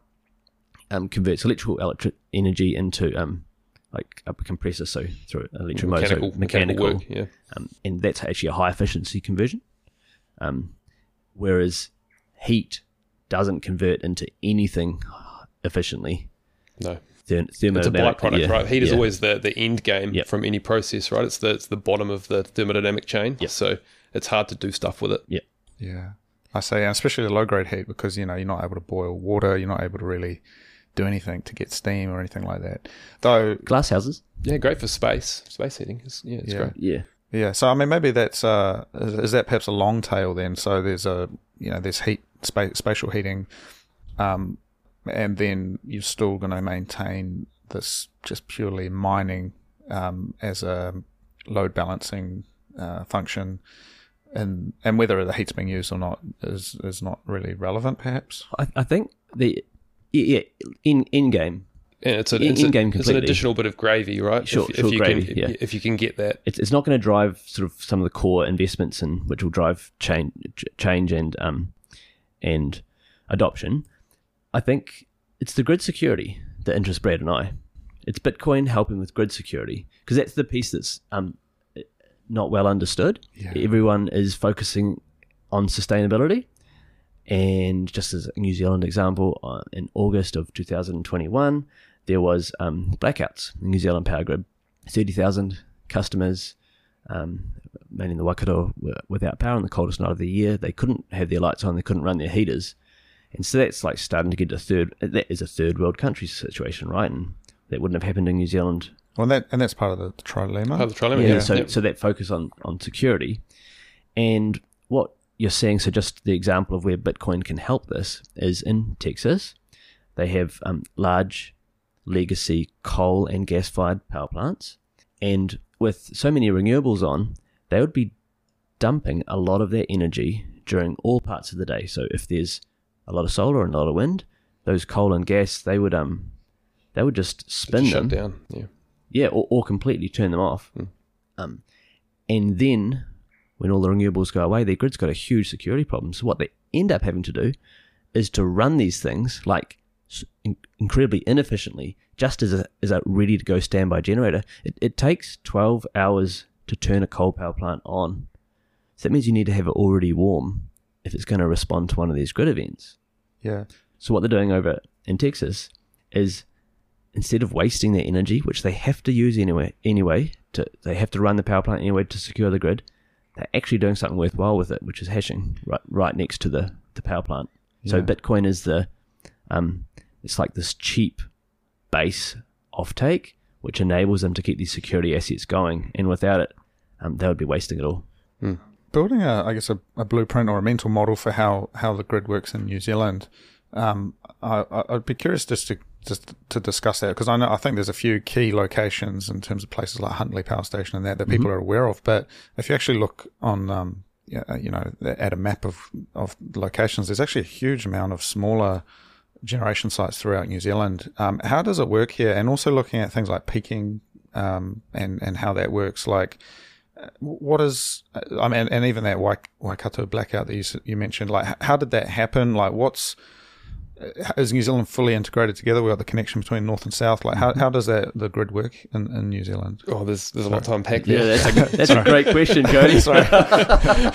um, converts electrical electric energy into um, like a compressor, so through electric mechanical, motor, mechanical, mechanical work, yeah. Um, and that's actually a high efficiency conversion. Um, whereas heat doesn't convert into anything efficiently. No. Therm- it's a byproduct, yeah, right? Heat is always the, the end game yep. from any process, right? It's the it's the bottom of the thermodynamic chain. Yep. So it's hard to do stuff with it. Yeah. Yeah. I say, especially the low grade heat, because you know you're not able to boil water, you're not able to really do anything to get steam or anything like that. Though glass houses, yeah, great for space space heating. It's, yeah, it's yeah. great. Yeah, yeah. So I mean, maybe that's uh, is, is, that perhaps a long tail then? So there's a you know there's heat spa- spatial heating um, and then you're still going to maintain this just purely mining um, as a load balancing uh, function, and and whether the heat's being used or not is is not really relevant, perhaps. I, I think the yeah, in in game And it's, a, In- it's, a- in-game it's an additional bit of gravy, right? Sure- if, sure if you gravy, can, yeah. if you can get that. it's, it's not going to drive sort of some of the core investments in which will drive change change and um and adoption. I think it's the grid security that interests Brad and I. It's Bitcoin helping with grid security because that's the piece that's um not well understood. Yeah. Everyone is focusing on sustainability. And just as a New Zealand example, uh, in August of 2021, there was um, blackouts in New Zealand power grid. 30,000 customers, um, mainly in the Waikato, were without power on the coldest night of the year. They couldn't have their lights on, they couldn't run their heaters. And so that's like starting to get to third, that is a third world country situation, right? And that wouldn't have happened in New Zealand Well, that and that's part of the trilemma. Part of the trilemma, yeah, yeah. so Yep. so that focus on on security, and what you're saying. So just the example of where Bitcoin can help this is in Texas. They have um, large legacy coal and gas fired power plants, and with so many renewables on, they would be dumping a lot of their energy during all parts of the day. So if there's a lot of solar and a lot of wind, those coal and gas they would um they would just spin them Shut down. Yeah. yeah, or, or completely turn them off. Um, and then when all the renewables go away, their grid's got a huge security problem. So what they end up having to do is to run these things like in- incredibly inefficiently, just as a as a ready to go standby generator. It, it takes twelve hours to turn a coal power plant on. So that means you need to have it already warm if it's going to respond to one of these grid events. Yeah. So what they're doing over in Texas is instead of wasting their energy, which they have to use anyway, anyway, to they have to run the power plant anyway to secure the grid, they're actually doing something worthwhile with it, which is hashing right right next to the the power plant. So Bitcoin is the um, it's like this cheap base offtake, which enables them to keep these security assets going, and without it, um, they would be wasting it all. Building a, I guess, a, a blueprint or a mental model for how, how the grid works in New Zealand. Um, I, I'd be curious just to just to discuss that because I know I think there's a few key locations in terms of places like Huntly Power Station and that that people are aware of. But if you actually look on, um, yeah, you know, at a map of of locations, there's actually a huge amount of smaller generation sites throughout New Zealand. Um, how does it work here? And also looking at things like peaking um, and and how that works, like what is I mean, and even that Waik- Waikato blackout that you you mentioned, like how did that happen? Like, what's uh, is New Zealand fully integrated together? We got the connection between north and south. Like, how, how does that the grid work in, in New Zealand? Oh, there's there's a lot to unpack Yeah, there. that's a, that's a great question, Cody. do, you want,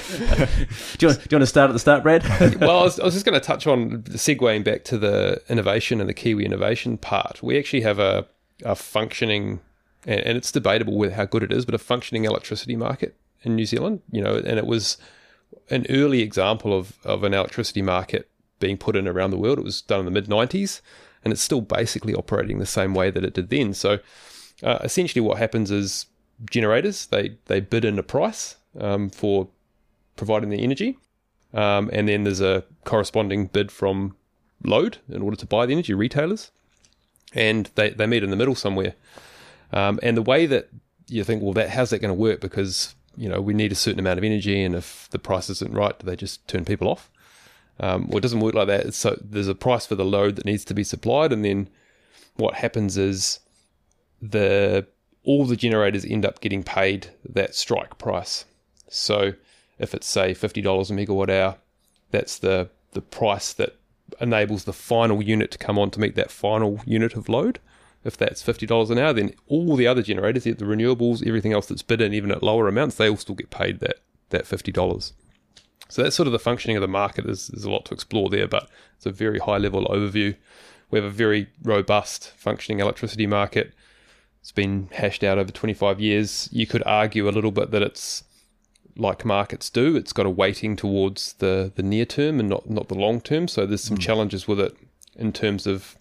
do you want to start at the start, Brad? well, I was, I was just going to touch on the segueing back to the innovation and the Kiwi innovation part. We actually have a, a functioning, and, and it's debatable with how good it is, but a functioning electricity market in New Zealand. You know, and it was an early example of, of an electricity market being put in around the world. It was done in the mid 90s, and it's still basically operating the same way that it did then. So, uh, essentially, what happens is generators they they bid in a price um, for providing the energy, um, and then there's a corresponding bid from load in order to buy the energy retailers, and they they meet in the middle somewhere. Um, and the way that you think, well, that how's that going to work? Because you know we need a certain amount of energy, and if the price isn't right, do they just turn people off? Um, well, it doesn't work like that. So there's a price for the load that needs to be supplied, and then what happens is the all the generators end up getting paid that strike price. So if it's say fifty dollars a megawatt hour, that's the the price that enables the final unit to come on to meet that final unit of load. If that's fifty dollars an hour, then all the other generators, the renewables, everything else that's bid in, even at lower amounts, they all still get paid that that fifty dollars. So that's sort of the functioning of the market. There's, there's a lot to explore there, but it's a very high level overview. We have a very robust functioning electricity market. It's been hashed out over 25 years. You could argue a little bit that it's like markets do. It's got a weighting towards the, the near term and not, not the long term. So there's some hmm. challenges with it in terms of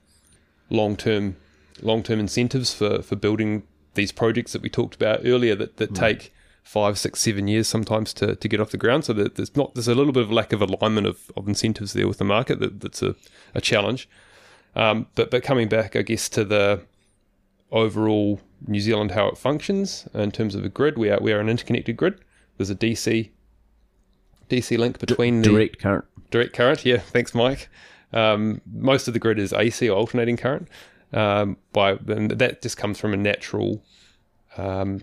long term long term incentives for, for building these projects that we talked about earlier that, that take five, six, seven years sometimes to, to get off the ground. So that there's not there's a little bit of lack of alignment of, of incentives there with the market. That, that's a, a challenge. Um, but but coming back, I guess to the overall New Zealand how it functions in terms of a grid, we are we are an interconnected grid. There's a DC DC link between the Direct current. direct current. Yeah, thanks, Mike. Um, most of the grid is AC or alternating current. Um, by and that just comes from a natural um,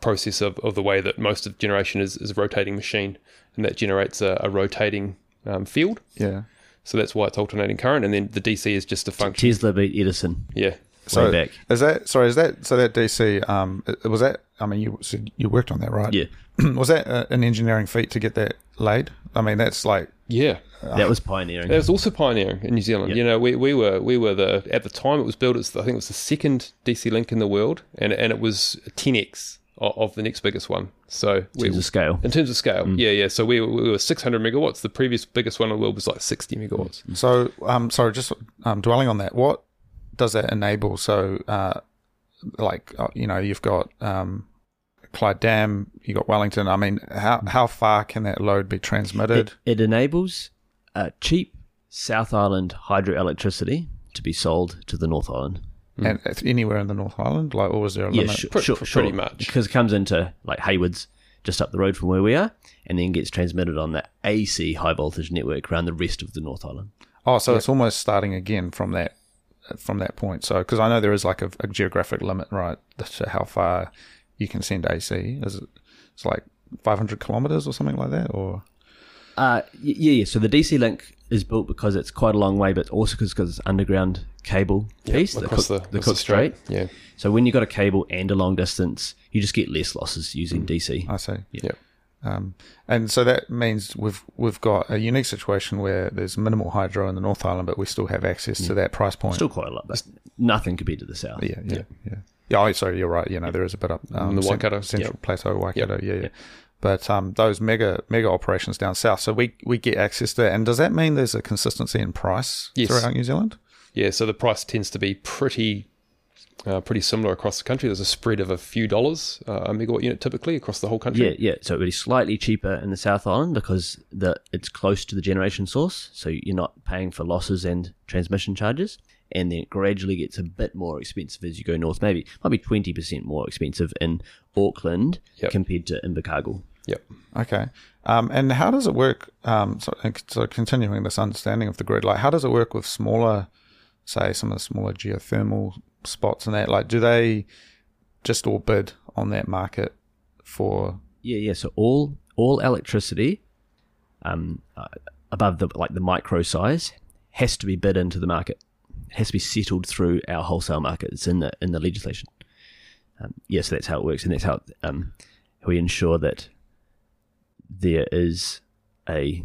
process of, of the way that most of generation is, is a rotating machine, and that generates a, a rotating um, field. Yeah. So that's why it's alternating current, and then the DC is just a function. Tesla beat Edison Yeah, So way back. is that sorry? Is that so? That DC um was that? I mean, you so you worked on that, right? Yeah, was that uh, an engineering feat to get that laid? I mean, that's like yeah. that was pioneering. That was also pioneering in New Zealand. Yep. You know, we, we were we were the at the time it was built. It's I think it was the second DC link in the world, and and it was 10x of, of the next biggest one. So in terms we, of scale. in terms of scale, yeah, yeah. So we, were- we were 600 megawatts. The previous biggest one in the world was like 60 megawatts. so. Um, sorry, just um, dwelling on that. What does that enable? So, uh, like uh, you know, you've got um, Clyde Dam, you got Wellington. I mean, how how far can that load be transmitted? It, it enables uh, cheap South Island hydroelectricity to be sold to the North Island. and it's anywhere in the North Island, like, or was there a Yeah, limit? sure, Pre- sure, pre- sure. pretty much. Because it comes into like Haywards, just up the road from where we are, and then gets transmitted on the AC high voltage network around the rest of the North Island. Oh, so it's almost starting again from that from that point. So because I know there is like a, a geographic limit, right, to how far you can send AC. Is it? It's like 500 kilometers or something like that, or Uh, yeah, yeah. So the DC link is built because it's quite a long way, but also because it's underground cable piece that across cook, the, the Cook strait. Strait. Yeah, So when you've got a cable and a long distance, you just get less losses using DC. I see. yeah. Um, and so that means we've we've got a unique situation where there's minimal hydro in the North Island, but we still have access to that price point. Still quite a lot, but nothing compared to the south. yeah, yeah, yeah, yeah. Oh, sorry, you're right. You know, there is a bit up um, the Waikato, Central yep. Plateau, Waikato. Yeah, yeah. But um, those mega mega operations down south, so we we get access to that. And does that mean there's a consistency in price Yes. throughout New Zealand? Yeah, so the price tends to be pretty uh, pretty similar across the country. There's a spread of a few dollars uh, a megawatt unit typically across the whole country. Yeah, yeah. So it would be slightly cheaper in the South Island because the it's close to the generation source, so you're not paying for losses and transmission charges. And then it gradually gets a bit more expensive as you go north. Maybe might be twenty percent more expensive in Auckland Yep. compared to Invercargill. Yep. Okay. Um, and how does it work? Um, so, so continuing this understanding of the grid, like how does it work with smaller, say some of the smaller geothermal spots and that? Like, do they just all bid on that market for? Yeah, yeah. So all all electricity, um, uh, above the like the micro size, has to be bid into the market. Has to be settled through our wholesale market. It's in the in the legislation. Um, yeah, so that's how it works, and that's how um, we ensure that there is a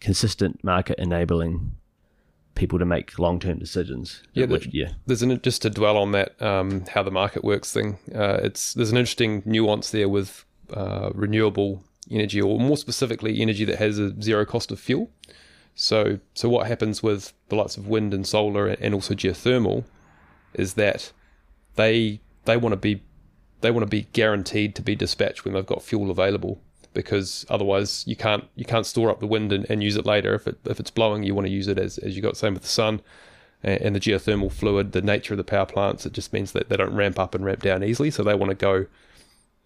consistent market enabling people to make long term decisions. Yeah, which, the- yeah, There's an just to dwell on that um, how the market works thing. Uh, it's there's an interesting nuance there with uh, renewable energy, or more specifically, energy that has a zero cost of fuel. So so what happens with the likes of wind and solar and also geothermal is that they they want to be they want to be guaranteed to be dispatched when they've got fuel available because otherwise you can't you can't store up the wind and, and use it later. If it if it's blowing you want to use it as, as you got same with the sun and, and the geothermal fluid the nature of the power plants it just means that they don't ramp up and ramp down easily. So they want to go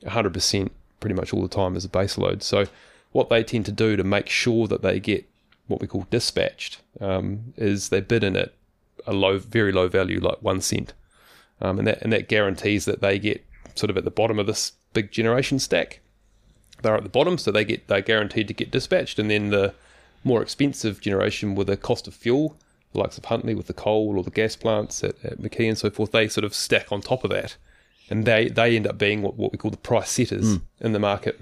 100% pretty much all the time as a base load so what they tend to do to make sure that they get what we call dispatched um, is they bid in at a low very low value like one cent. Um, and that and that guarantees that they get sort of at the bottom of this big generation stack. They're at the bottom, so they get they're guaranteed to get dispatched, and then the more expensive generation with the cost of fuel, the likes of Huntly with the coal or the gas plants at, at McKee and so forth, they sort of stack on top of that, and they they end up being what, what we call the price setters in the market.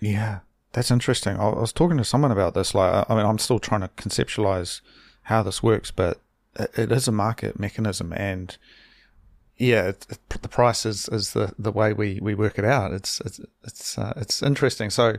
Yeah, that's interesting. I, was talking to someone about this. Like, I- mean, I'm still trying to conceptualize how this works, but it, is a market mechanism, and yeah, it, it, the price is, is the, the way we, we work it out. It's it's it's uh, it's interesting. So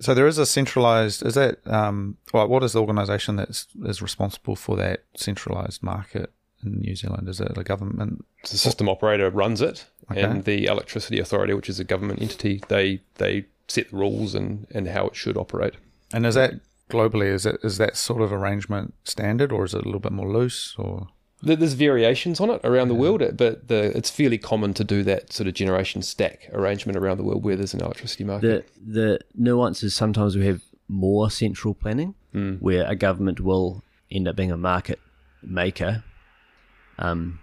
so there is a centralized. Is that um? Well, what is the organisation that's responsible for that centralized market in New Zealand? Is it a government? the system operator runs it, Okay. and the electricity authority, which is a government entity, they they set the rules and and how it should operate. And is that globally? Is it is that sort of arrangement standard, or is it a little bit more loose? Or There's variations on it around the world, but the, it's fairly common to do that sort of generation stack arrangement around the world where there's an electricity market. The the nuance is sometimes we have more central planning, where a government will end up being a market maker, um,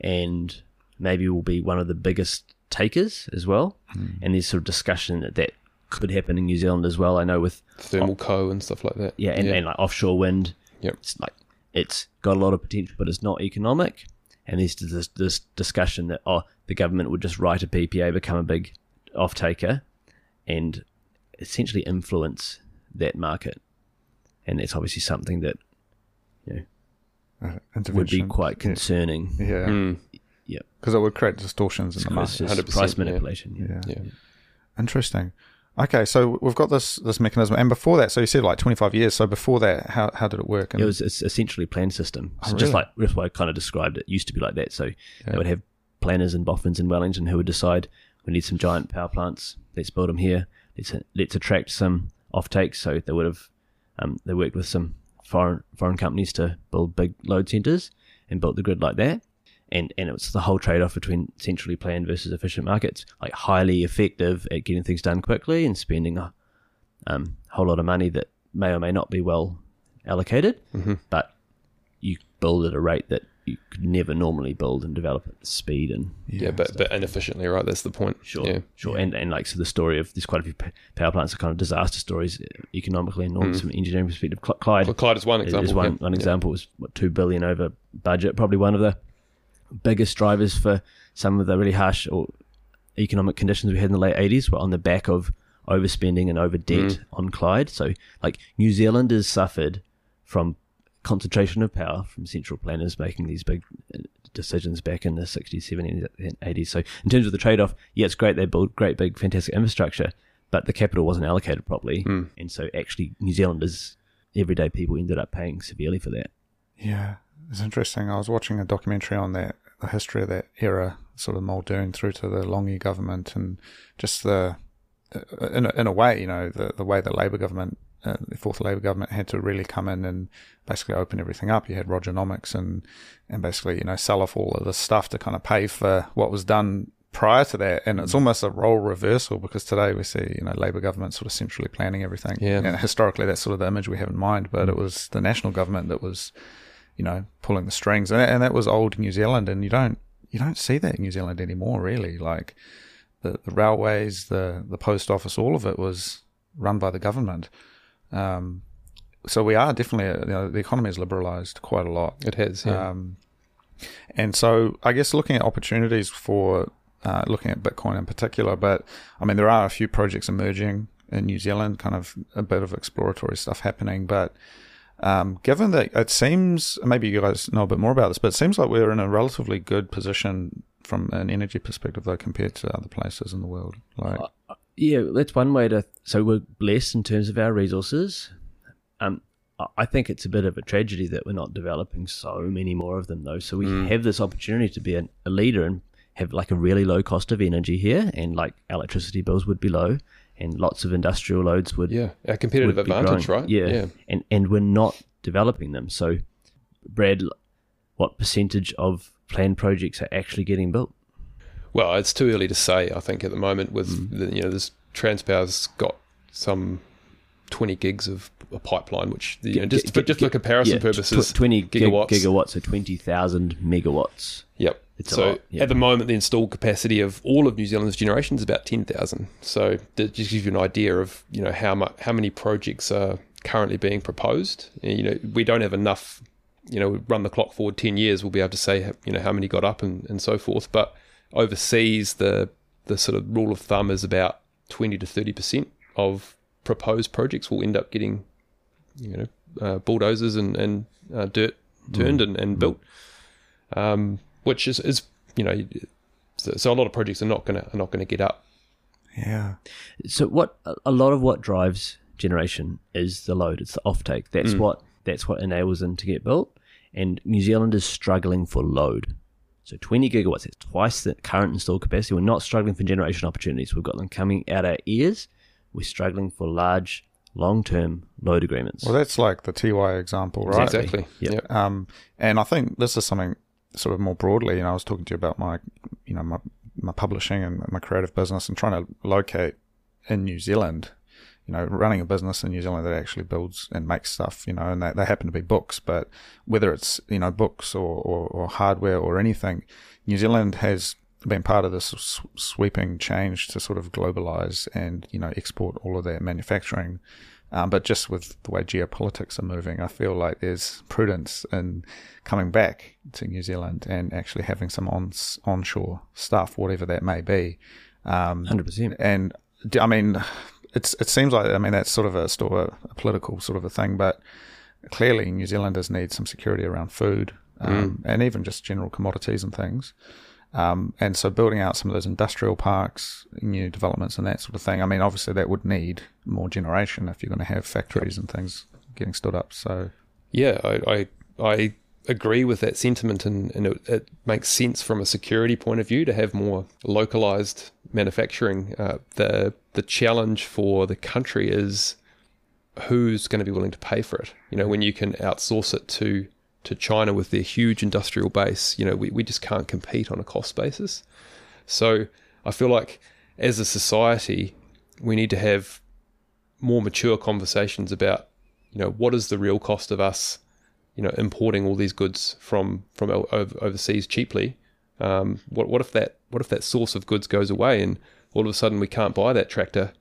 and maybe will be one of the biggest takers as well. And there's sort of discussion that that could happen in New Zealand as well. I know with ThermalCo and stuff like that. yeah, and, and like offshore wind. Yep. It's like it's got a lot of potential, but it's not economic. And there's this, this discussion that oh, the government would just write a PPA, become a big off taker, and essentially influence that market. And that's obviously something that you know, uh, would be quite concerning. Yeah, Mm, Yeah, because it would create distortions in the market. just 100%, price manipulation. Yeah. Yeah. yeah. Interesting. Okay, so we've got this this mechanism, and before that, so you said like twenty five years. So before that, how how did it work? And It was it's essentially a planned system. So Oh, just like that's why I kind of described it. it. Used to be like that. So they would have planners in Boffins and Wellington who would decide we need some giant power plants. Let's build them here. Let's let's attract some off takes. So they would have um, they worked with some foreign foreign companies to build big load centers and built the grid like that. And and it was the whole trade off between centrally planned versus efficient markets. Like highly effective at getting things done quickly and spending a um, whole lot of money that may or may not be well allocated, but you build at a rate that you could never normally build and develop at the speed and Yeah, but but inefficiently, right? That's the point. sure, Yeah. sure, and and like so the story of there's quite a few power plants are kind of disaster stories uh, economically and also from an engineering perspective. Clyde Clyde is one example. is one yeah. one example was what two billion over budget, probably one of the biggest drivers for some of the really harsh or economic conditions we had in the late eighties were on the back of overspending and over debt Mm. on Clyde. So like New Zealanders suffered from concentration of power from central planners making these big uh, decisions back in the 60s, 70s, and 80s. So in terms of the trade-off, yeah, it's great they built great big fantastic infrastructure, but the capital wasn't allocated properly. Mm. And so actually New Zealanders, everyday people ended up paying severely for that. Yeah, it's interesting. I was watching a documentary on that, the history of that era, sort of Muldoon through to the Lange government, and just the, uh, in a, in a way, you know, the the way the Labor government, uh, the fourth Labor government, had to really come in and basically open everything up. You had Rogernomics and and basically, you know, sell off all of this stuff to kind of pay for what was done prior to that. And it's almost a role reversal because today we see, you know, Labor government sort of centrally planning everything. Yeah. And historically, that's sort of the image we have in mind. But it was the national government that was you know, pulling the strings, and that, and that was old New Zealand, and you don't you don't see that in New Zealand anymore, really. Like the, the railways, the the post office, all of it was run by the government. Um, so we are definitely, you know, the economy has liberalised quite a lot. It has. Yeah. Um, and so I guess looking at opportunities for uh, looking at Bitcoin in particular, but I mean, there are a few projects emerging in New Zealand, kind of a bit of exploratory stuff happening. But um, given that it seems, maybe you guys know a bit more about this, but it seems like we're in a relatively good position from an energy perspective, though, compared to other places in the world. Like, Yeah, that's one way to. So we're blessed in terms of our resources. Um, I- think it's a bit of a tragedy that we're not developing so many more of them, though. So we have this opportunity to be an, a leader and have like a really low cost of energy here, and like electricity bills would be low, and lots of industrial loads would yeah. Our competitive advantage, growing. right? Yeah. Yeah. and and we're not developing them. So, Brad, what percentage of planned projects are actually getting built? Well, it's too early to say. I think at the moment, with Mm. the, you know, this Transpower's got some twenty gigs of a pipeline, which you know, just G- for, g- just g- for comparison yeah, tw- purposes, twenty gigawatts. gigawatts, so twenty thousand megawatts. Yep. It's so yeah. at the moment, the installed capacity of all of New Zealand's generation is about ten thousand. So that just gives you an idea of you know how much how many projects are currently being proposed. You know, we don't have enough. You know, run the clock forward ten years, we'll be able to say you know how many got up and, and so forth. But overseas, the the sort of rule of thumb is about twenty to thirty percent of proposed projects will end up getting you know uh, bulldozers and and uh, dirt turned and, and built um, which is, is you know, so, so a lot of projects are not gonna are not gonna get up. yeah, So what a- a lot of what drives generation is the load. It's the offtake. That's what that's what enables them to get built. and New Zealand is struggling for load. So 20 gigawatts, that's twice the current installed capacity. We're not struggling for generation opportunities. We've got them coming out our ears. We're struggling for large, long-term load agreements. Well, that's like the Tiwai example, right? Exactly. Yep. Yep. Um, and I think this is something sort of more broadly. You know, I was talking to you about my, you know, my my publishing and my creative business, and trying to locate in New Zealand. You know, running a business in New Zealand that actually builds and makes stuff. You know, and they, they happen to be books, but whether it's you know books or, or, or hardware or anything, New Zealand has been part of this sweeping change to sort of globalize and you know export all of their manufacturing um, but just with the way geopolitics are moving, I feel like there's prudence in coming back to New Zealand and actually having some on onshore stuff, whatever that may be. Um, 100%. and I mean, it's it seems like I mean that's sort of a still a, a political sort of a thing, but clearly New Zealanders need some security around food um, and even just general commodities and things. Um, and so building out some of those industrial parks, new developments and that sort of thing. I mean, obviously that would need more generation if you're going to have factories and things getting stood up. So Yeah, I, I, I agree with that sentiment, and, and it, it makes sense from a security point of view to have more localized manufacturing. Uh, the the challenge for the country is who's going to be willing to pay for it. You know, when you can outsource it to to China with their huge industrial base, you know, we, we just can't compete on a cost basis. So I feel like as a society, we need to have more mature conversations about, you know, what is the real cost of us, you know, importing all these goods from from overseas cheaply. Um, what what if that what if that source of goods goes away and all of a sudden we can't buy that tractor?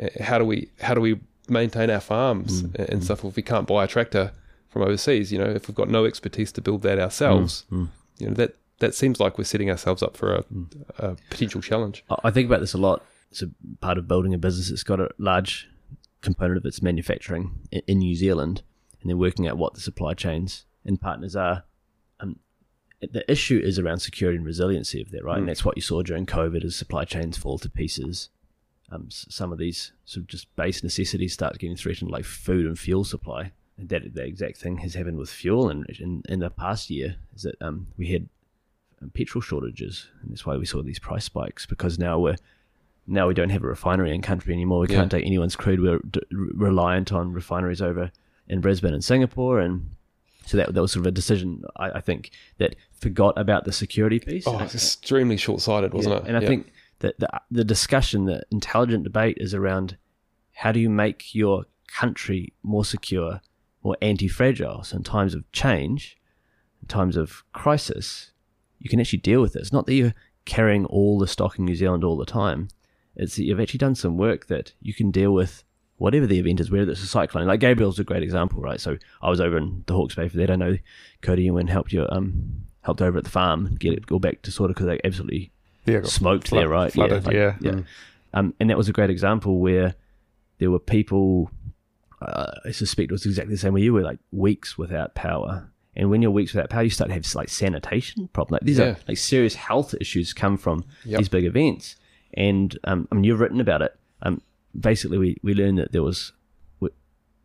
Uh, How do we how do we maintain our farms and stuff if we can't buy a tractor from overseas? You know, if we've got no expertise to build that ourselves, you know that that seems like we're setting ourselves up for a, a potential challenge. I- think about this a lot. It's a part of building a business. It's got a large component of its manufacturing in New Zealand, and then working out what the supply chains and partners are. Um, the issue is around security and resiliency of that, right? And that's what you saw during COVID as supply chains fall to pieces. Um, some of these sort of just base necessities start getting threatened, like food and fuel supply. That the exact thing has happened with fuel. And in, in the past year, is that um, we had um, petrol shortages, and that's why we saw these price spikes because now we're now we don't have a refinery in country anymore. We Yeah. can't take anyone's crude. We're d- reliant on refineries over in Brisbane and Singapore, and so that that was sort of a decision I, I think that forgot about the security piece. Oh, it's extremely short sighted, wasn't yeah, it? And I Yeah. think that the, the discussion, the intelligent debate is around how do you make your country more secure, more anti fragile. So, in times of change, in times of crisis, you can actually deal with it. It's not that you're carrying all the stock in New Zealand all the time, it's that you've actually done some work that you can deal with whatever the event is, whether it's a cyclone. Like Gabrielle's a great example, right? So I was over in the Hawke's Bay for that. I know Cody and Wynn helped you, um, helped over at the farm get it go back to sort of because they absolutely yeah, smoked flood- there, right? flooded, like- yeah. yeah. Um, and that was a great example where there were people. Uh, I suspect it was exactly the same way you were, like weeks without power. And when you're weeks without power, you start to have like sanitation problems. Like these Yeah. are like serious health issues come from Yep. these big events. And um, I mean, you've written about it. Um, basically, we, we learned that there was we,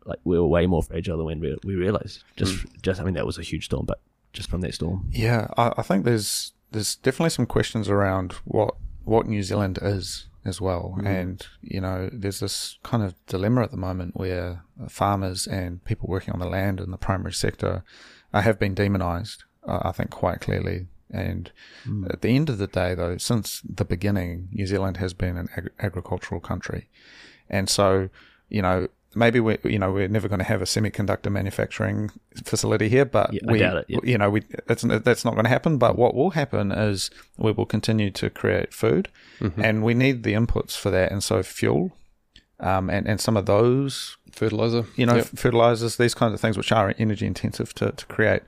like we were way more fragile than when we, we realized. Just Hmm. just I mean, that was a huge storm, but just from that storm, Yeah, I, I think there's there's definitely some questions around what what New Zealand is as well, and you know, there's this kind of dilemma at the moment where farmers and people working on the land in the primary sector uh, have been demonised. Uh, I think quite clearly. And at the end of the day, though, since the beginning, New Zealand has been an ag- agricultural country, and so you know maybe we you know we're never going to have a semiconductor manufacturing facility here, but Yeah, I we doubt it, yeah. you know we it's, that's not going to happen. But what will happen is we will continue to create food, and we need the inputs for that, and so fuel. Um, and, and some of those, fertilizer. you know, Yep. fertilizers, these kinds of things, which are energy intensive to, to create,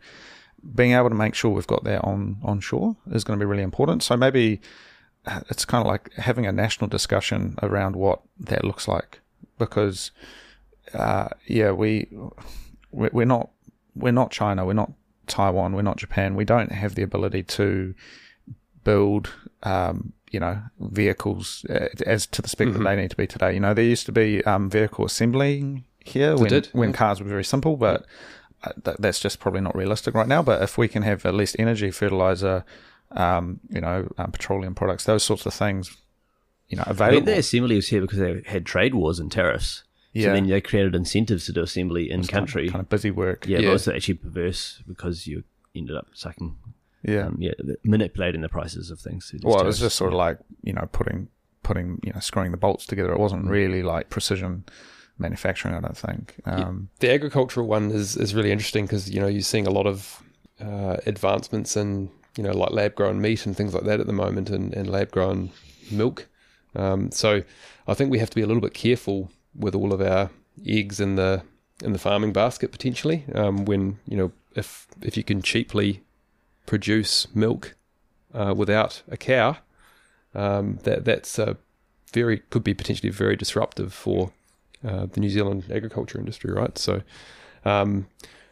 being able to make sure we've got that on, on shore is going to be really important. So maybe uh, it's kind of like having a national discussion around what that looks like because uh, yeah, we we- we're not we're not China, we're not Taiwan, we're not Japan. We don't have the ability to build, um, you know, vehicles uh, as to the spec that they need to be today. You know, there used to be um, vehicle assembly here when did, when yeah. cars were very simple, but uh, th- that's just probably not realistic right now. But if we can have at least energy, fertilizer, um, you know, um, petroleum products, those sorts of things, you know, I available. mean, the assembly was here because they had trade wars and tariffs. So Yeah. then they created incentives to do assembly in It's kind of- country. kind of busy work. yeah, Yeah. but also actually perverse because you ended up sucking, yeah. um, yeah, manipulating the prices of things. through these well, it was just sort of like you know putting putting you know screwing the bolts together. It Mm. wasn't really like precision manufacturing. I don't think. Um, the agricultural one is, is really interesting because you know you're seeing a lot of uh, advancements in you know like lab grown meat and things like that at the moment and, and lab grown milk um, so I think we have to be a little bit careful with all of our eggs in the in the farming basket potentially um, when you know if if you can cheaply produce milk uh, without a cow um, that that's uh, very could be potentially very disruptive for uh, the New Zealand agriculture industry, right? So, um,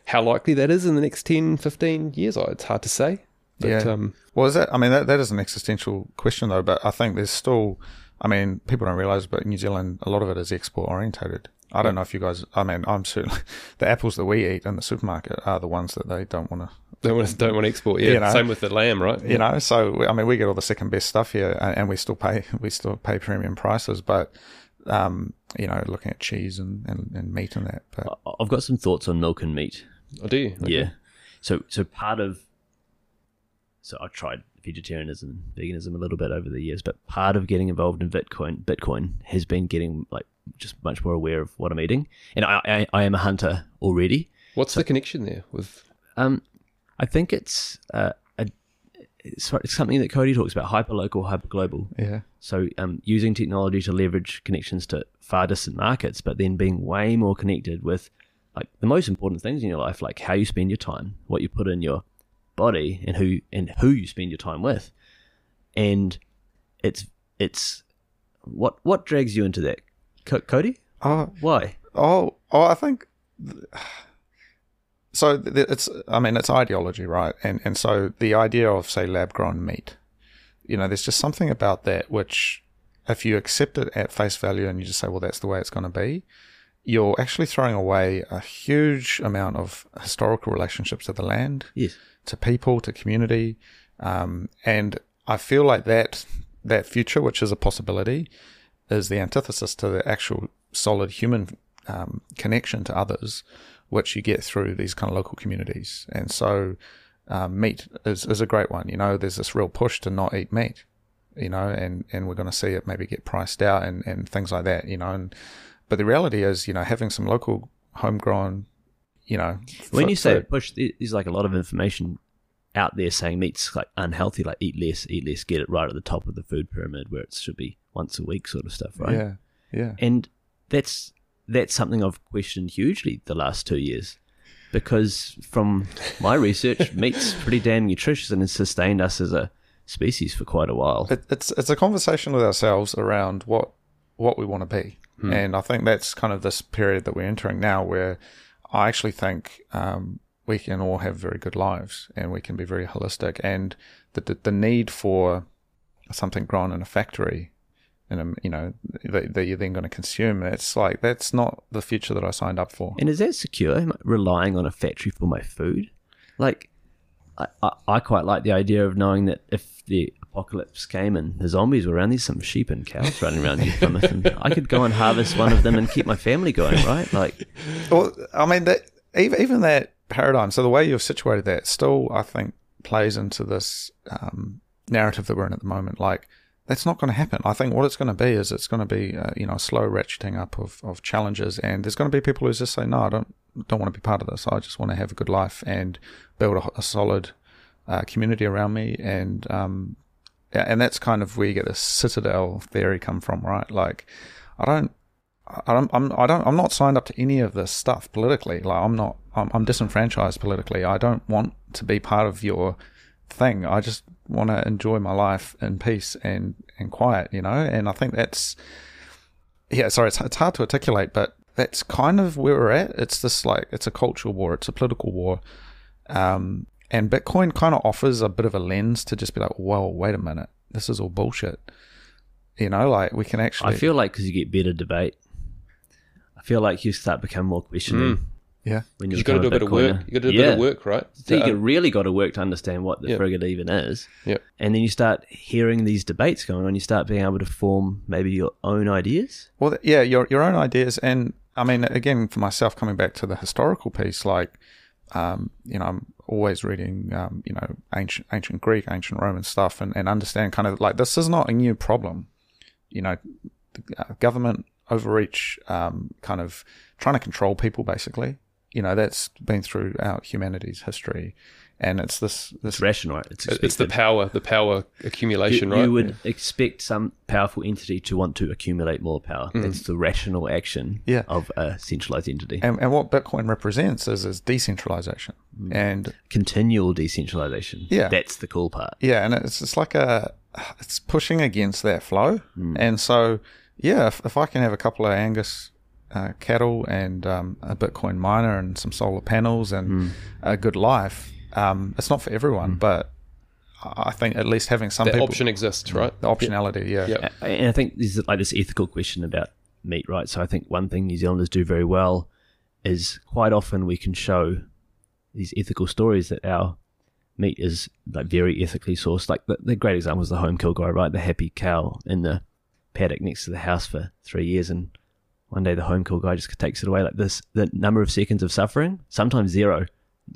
how likely that is in the next 10, 15 years, it's hard to say. But, Yeah. um, well, is that? I mean, that that is an existential question though. But I think there's still. I mean, people don't realize, but New Zealand, a lot of it is export orientated. I don't know if you guys. I mean, I'm certainly the apples that we eat in the supermarket are the ones that they don't want to don't want to, don't want to export. Yeah, You know. same with the lamb, right? you know so i mean we get all the second best stuff here and, and we still pay we still pay premium prices but um you know looking at cheese and, and, and meat and that but I- I've got some thoughts on milk and meat. I do. Okay. Yeah. So so part of so I tried vegetarianism veganism a little bit over the years, but part of getting involved in Bitcoin Bitcoin has been getting like just much more aware of what I'm eating. And I I, I am a hunter already. What's the connection there with? Um I think it's uh, a it's it's something that Cody talks about, hyperlocal, hyperglobal. yeah So um, using technology to leverage connections to far distant markets, but then being way more connected with like the most important things in your life, like how you spend your time, what you put in your body, and who and who you spend your time with. And it's it's what what drags you into that, Co- Cody? oh Why? oh oh i think so it's i mean it's ideology right and and so the idea of say lab grown meat you know there's just something about that which if you accept it at face value and you just say well that's the way it's going to be you're actually throwing away a huge amount of historical relationships to the land Yes. To people, to community, um, and I feel like that that future, which is a possibility, is the antithesis to the actual solid human um, connection to others, which you get through these kind of local communities. And so, um, meat is is a great one. You know, there's this real push to not eat meat. You know, and and we're going to see it maybe get priced out and and things like that. You know, and but the reality is, you know, having some local homegrown, you know, When you say push, there's like a lot of information out there saying meat's like unhealthy, like eat less, eat less, get it right at the top of the food pyramid where it should be once a week sort of stuff, right? yeah, yeah. and that's that's something I've questioned hugely the last two years because from my research, meat's pretty damn nutritious and has sustained us as a species for quite a while. it, it's it's a conversation with ourselves around what what we want to be, hmm. and I think that's kind of this period that we're entering now, where I actually think um, we can all have very good lives and we can be very holistic, and the the, the need for something grown in a factory. And you know that, that you're then going to consume. It's like that's not the future that I signed up for. And is that secure? Am I relying on a factory for my food? Like, I, I, I quite like the idea of knowing that if the apocalypse came and the zombies were around, there's some sheep and cows running around and I could go and harvest one of them and keep my family going, right? Like, Well, I mean that even even that paradigm. So the way you've situated that still, I think, plays into this um, narrative that we're in at the moment. Like that's not going to happen. I think what it's going to be is it's going to be uh, you know a slow ratcheting up of, of challenges, and there's going to be people who just say no, I don't don't want to be part of this. I just want to have a good life and build a, a solid uh, community around me, and um, and that's kind of where you get the citadel theory come from, right? Like I don't I don't, I'm, I don't, I'm not signed up to any of this stuff politically. Like, I'm not, I'm, I'm disenfranchised politically. I don't want to be part of your thing. I just want to enjoy my life in peace and, and quiet, you know? And I think that's, yeah, sorry, it's, it's hard to articulate, but that's kind of where we're at. It's this like, it's a cultural war, it's a political war. Um, and Bitcoin kind of offers a bit of a lens to just be like, whoa, wait a minute, this is all bullshit. You know, like we can actually. I feel like because you get better debate, I feel like you start hmm. becoming more questioning. Yeah. When You you got to do a bit of work. Bitcoiner. You got to do a yeah. bit of work, right? So you To, get really got to work to understand what the Yeah. frigate even is. Yep. And then you start hearing these debates going on. You start being able to form maybe your own ideas. Well, yeah, your your own ideas, and I mean, again, for myself, coming back to the historical piece, like, um, you know, I'm always reading, um, you know, ancient ancient Greek, ancient Roman stuff, and and understand kind of like this is not a new problem, you know, uh, government overreach, um, kind of trying to control people, basically. You know, that's been throughout humanity's history, and it's this this It's rational, right? It's it's the power, the power accumulation, you, right? you would expect some powerful entity to want to accumulate more power. That's the rational action Yeah. of a centralized entity. and, and what Bitcoin represents is is decentralization, and Continual decentralization. Yeah. That's the cool part. Yeah, and it's it's like a it's pushing against that flow, and so yeah, if, if I can have a couple of Angus uh, cattle and um, a Bitcoin miner and some solar panels and a good life, um, it's not for everyone, but I think at least having some that people option exists, right? the optionality, yeah, Yep. And I think there's like this ethical question about meat, right? So I think one thing New Zealanders do very well is quite often we can show these ethical stories that our meat is like very ethically sourced. Like the, the great example is the home kill guy, right? The happy cow in the paddock next to the house for three years and one day the home kill guy just takes it away. Like this, the number of seconds of suffering, sometimes zero.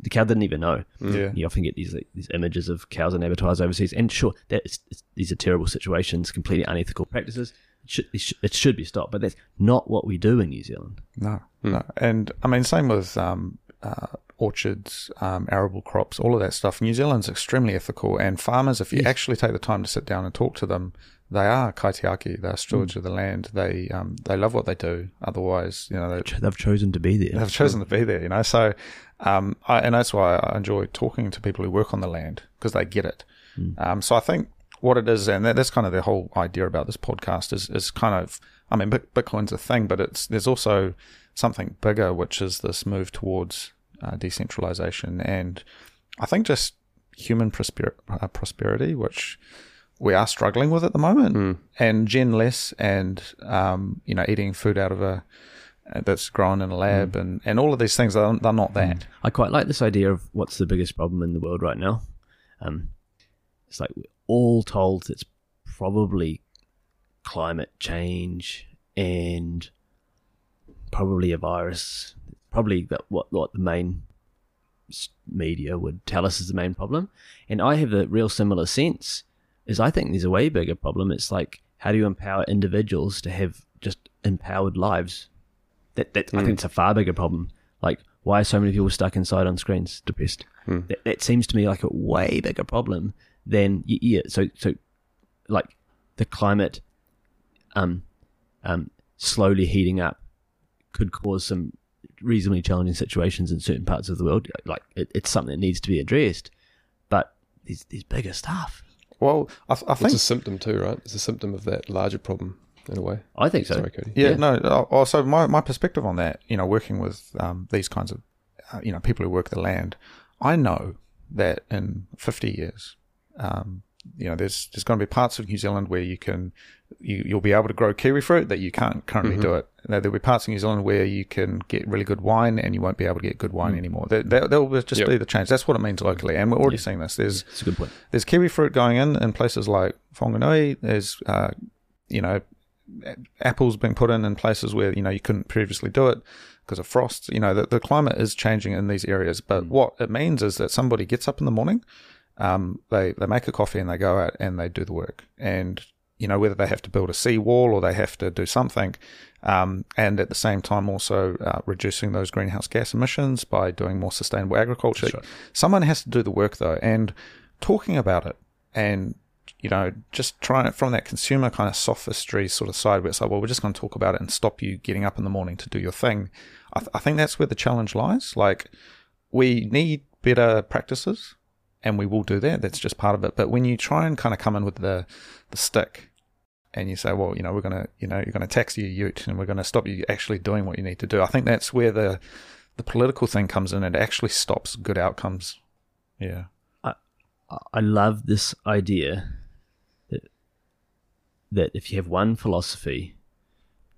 The cow didn't even know. yeah. You often get these like, these images of cows and abattoirs overseas, and sure, that is, these are terrible situations, completely unethical practices. It should, it should it should be stopped, but that's not what we do in New Zealand. No, no, and I mean same with um, uh, orchards, um, arable crops, all of that stuff. New Zealand's extremely ethical, and farmers, if you actually take the time to sit down and talk to them, they are kaitiaki. They're stewards of the land. They um, they love what they do. Otherwise, you know, they, They've chosen to be there. they've chosen to be there. You know, so um, I, and that's why I enjoy talking to people who work on the land because they get it. Um, so I think what it is, and that, that's kind of the whole idea about this podcast is is kind of, I mean, Bitcoin's a thing, but it's there's also something bigger, which is this move towards uh, decentralization, and I think just human prosper- uh, prosperity, which we are struggling with at the moment, and gen less, and um, you know, eating food out of a Uh, that's grown in a lab, mm. and and all of these things are they're not mm. that. I quite like this idea of what's the biggest problem in the world right now. Um, it's like we're all told it's probably climate change and probably a virus. Probably that what what the main media would tell us is the main problem. And I have a real similar sense. Is I think there's a way bigger problem. It's like how do you empower individuals to have just empowered lives? That that I think it's a far bigger problem. Like why are so many people stuck inside on screens, depressed? That, that seems to me like a way bigger problem than yeah. So so like the climate um um slowly heating up could cause some reasonably challenging situations in certain parts of the world. Like it, it's something that needs to be addressed, but there's there's bigger stuff. Well, I, I think It's a symptom too, right? It's a symptom of that larger problem in a way. I think so. Sorry, Cody. Yeah, Yeah. no. Also, my, my perspective on that, you know, working with um, these kinds of, uh, you know, people who work the land, I know that in 50 years, um, you know, there's there's going to be parts of New Zealand where you can, you, you'll be able to grow kiwi fruit that you can't currently do it. Now, there'll be parts of New Zealand where you can get really good wine and you won't be able to get good wine anymore. That, that, that will just Yep. be the change. That's what it means locally. And we're already seeing this. There's It's a good point. there's kiwi fruit going in in places like Whanganui. There's, uh, you know, a- apples being put in in places where you know you couldn't previously do it because of frost. You know, the, the climate is changing in these areas. But what it means is that somebody gets up in the morning, um, they they make a coffee and they go out and they do the work. And you know whether they have to build a seawall or they have to do something, um, and at the same time also uh, reducing those greenhouse gas emissions by doing more sustainable agriculture. Someone has to do the work though, and talking about it and you know just trying it from that consumer kind of sophistry sort of side where it's like, well, we're just going to talk about it and stop you getting up in the morning to do your thing. I, th- I think that's where the challenge lies. Like we need better practices and we will do that. That's just part of it. But when you try and kind of come in with the the stick and you say, well, you know, we're gonna, you know, you're gonna tax your ute and we're gonna stop you actually doing what you need to do. I think that's where the the political thing comes in. It actually stops good outcomes. Yeah. I- I love this idea that if you have one philosophy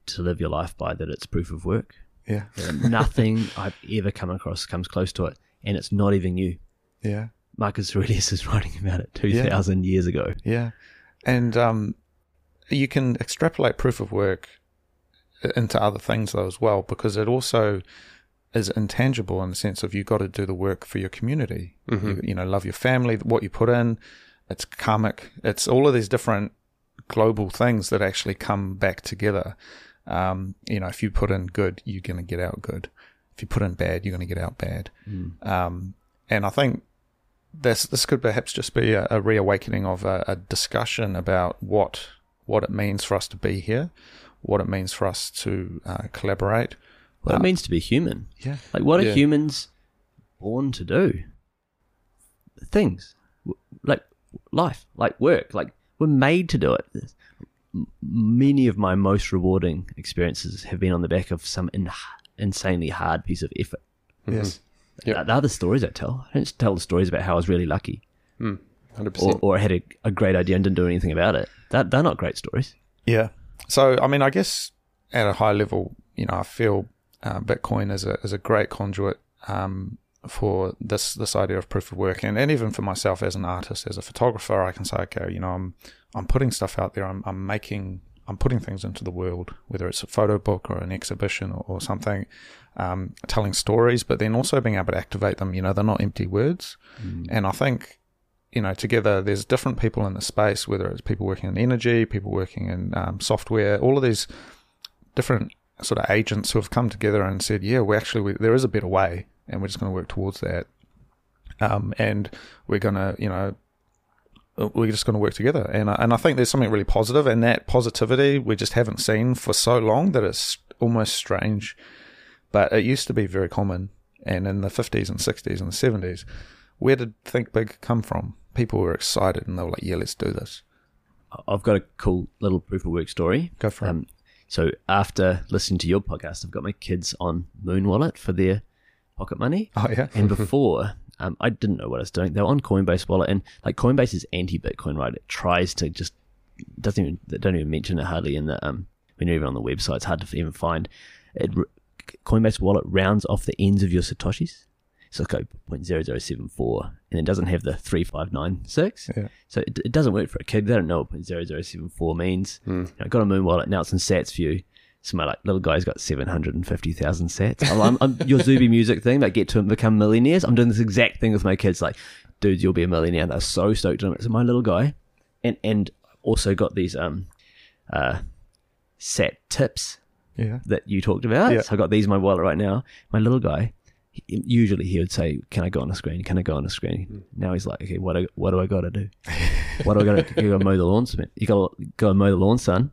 to live your life by, that it's proof of work. Yeah. Nothing I've ever come across comes close to it, and it's not even new. Yeah. Marcus Aurelius is writing about it two thousand years ago. Yeah. And um, you can extrapolate proof of work into other things though as well, because it also is intangible in the sense of you've got to do the work for your community. You, you know, love your family, what you put in. It's karmic. It's all of these different global things that actually come back together. Um, you know, if you put in good, you're going to get out good. If you put in bad, you're going to get out bad. Um, and I think this this could perhaps just be a, a reawakening of a, a discussion about what what it means for us to be here, what it means for us to uh, collaborate. What it means to be human. Yeah. Like, what Yeah. are humans born to do? Things like life, like work. Like, we're made to do it. Many of my most rewarding experiences have been on the back of some in- insanely hard piece of effort. Yes. Yep. They're- They're the stories I tell. I don't tell the stories about how I was really lucky Hundred or, or I had a, a great idea and didn't do anything about it. That they're not great stories. Yeah. So, I mean, I guess at a high level, you know, I feel uh, Bitcoin is a is a great conduit um, for this this idea of proof of work, and, and even for myself as an artist, as a photographer, I can say, okay, you know, I'm I'm putting stuff out there. I'm I'm making I'm putting things into the world, whether it's a photo book or an exhibition or, or something, um, telling stories, but then also being able to activate them. You know, they're not empty words, and I think you know, together there's different people in the space, whether it's people working in energy, people working in um, software, all of these different sort of agents who have come together and said, yeah, we actually, we, there is a better way and we're just going to work towards that. Um, and we're going to, you know, we're just going to work together. And I, and I think there's something really positive and that positivity we just haven't seen for so long that it's almost strange. But it used to be very common. And in the 50s and 60s and the 70s, where did Think Big come from? People were excited and they were like, yeah, let's do this. I've got a cool little proof of work story. Go for it. Um, so after listening to your podcast, I've got my kids on Muun Wallet for their pocket money. Oh, yeah. And before, um, I didn't know what I was doing. They were on Coinbase Wallet, and like Coinbase is anti-Bitcoin, right? It tries to just doesn't even they don't even mention it hardly in the um when you're even on the website. It's hard to even find. It Coinbase Wallet rounds off the ends of your satoshis. So it's got 0.0074 and it doesn't have the 3596. Yeah. So it, it doesn't work for a kid. They don't know what 0.0074 means. You know, got a Muun wallet. Now it's in sats view. So my like little guy's got 750,000 sats. I'm, I'm, I'm, your Zuby music thing, like get to and become millionaires. I'm doing this exact thing with my kids. Like, dude, you'll be a millionaire. They're so stoked on it. So my little guy and, and also got these, um, uh, sat tips Yeah. that you talked about. Yeah. So I got these in my wallet right now. My little guy, he, usually he would say, "Can I go on a screen? Can I go on a screen?" Now he's like, "Okay, what do, what do I got to do? what do I got to? To mow the lawn. You got to go mow the lawn, son."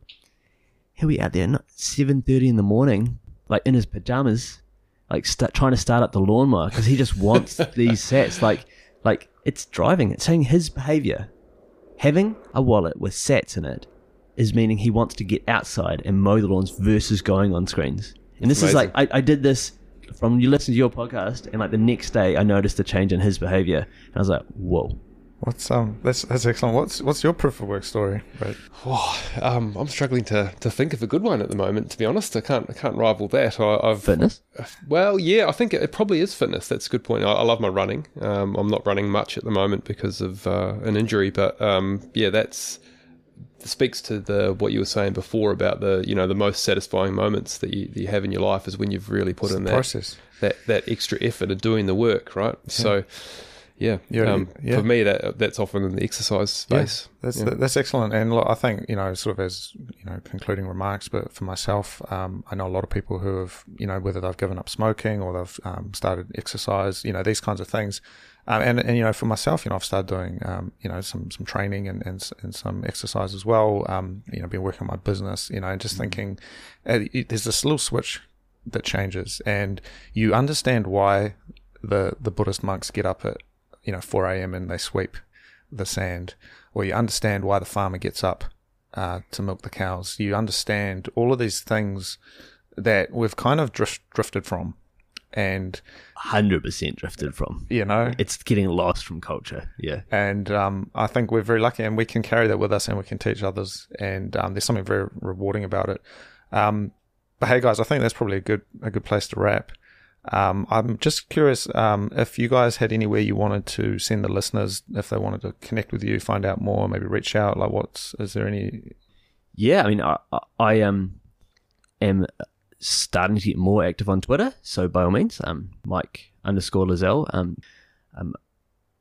He'll be out there at seven thirty in the morning, like in his pajamas, like start, trying to start up the lawnmower because he just wants these sats. Like, like it's driving. It's saying his behavior, having a wallet with sats in it, is meaning he wants to get outside and mow the lawns versus going on screens. And this is like I, I did this from you listen to your podcast, and like the next day I noticed a change in his behavior, and I was like, whoa. What's um that's that's excellent. What's what's your proof of work story? Right. Oh, um, I'm struggling to, to think of a good one at the moment. To be honest, I can't I can't rival that. I, I've Fitness. Well, yeah, I think it, it probably is fitness. That's a good point. I, I love my running. Um, I'm not running much at the moment because of uh, an injury, but um, yeah, that's speaks to the what you were saying before about the you know the most satisfying moments that you, that you have in your life is when you've really put in that process. that that extra effort of doing the work, right? So, yeah, Yeah, um, yeah. for me that that's often in the exercise space. That's Yeah. that's excellent, and look, I think you know, sort of as you know, concluding remarks. But for myself, um, I know a lot of people who have, you know, whether they've given up smoking or they've um, started exercise, you know, these kinds of things. Um, and and you know, for myself, you know, I've started doing, um, you know, some some training and and, and some exercise as well. Um, you know, been working on my business, you know, and just thinking, uh, it- there's this little switch that changes, and you understand why the the Buddhist monks get up at you know 4 a.m. and they sweep the sand, or you understand why the farmer gets up uh, to milk the cows. You understand all of these things that we've kind of drift, drifted from, and Hundred percent drifted from. you know, It's getting lost from culture. Yeah. and um, I think we're very lucky, and we can carry that with us, and we can teach others. And um, there's something very rewarding about it. Um, but hey, guys, I think that's probably a good a good place to wrap. Um, I'm just curious um, if you guys had anywhere you wanted to send the listeners if they wanted to connect with you, find out more, maybe reach out. Like, what's is there any? Yeah, I mean, I, I um am starting to get more active on Twitter, so by all means, um, Mike underscore Lazelle. Um, um,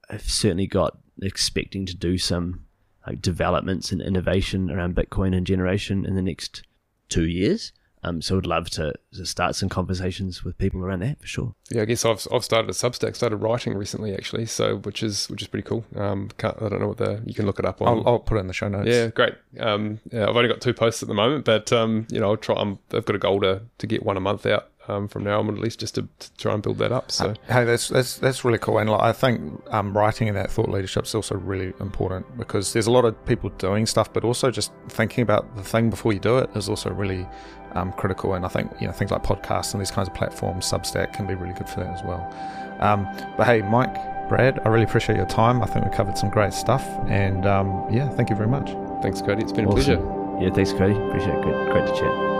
I've certainly got expecting to do some like developments and innovation around Bitcoin and generation in the next two years. Um, so I'd love to, to, start some conversations with people around that for sure. Yeah, I guess I've, I've started a Substack, started writing recently actually, so which is which is pretty cool. Um, I don't know what the you can look it up on. I'll, I'll put it in the show notes. Yeah, great. Um, yeah, I've only got two posts at the moment, but um, you know, I'll try. I'm, I've got a goal to, to get one a month out um, from now on, at least just to, to, try and build that up. So hey, that's that's that's really cool, and like, I think um, writing in that thought leadership is also really important because there's a lot of people doing stuff, but also just thinking about the thing before you do it is also really um, critical. And I think you know things like podcasts and these kinds of platforms, Substack can be really good for that as well. Um, but hey, Mike, Brad, I really appreciate your time. I think we covered some great stuff, and um, yeah, thank you very much. Thanks, Cody. It's been awesome. a pleasure. Yeah, thanks, Cody. Appreciate it. Great, great to chat.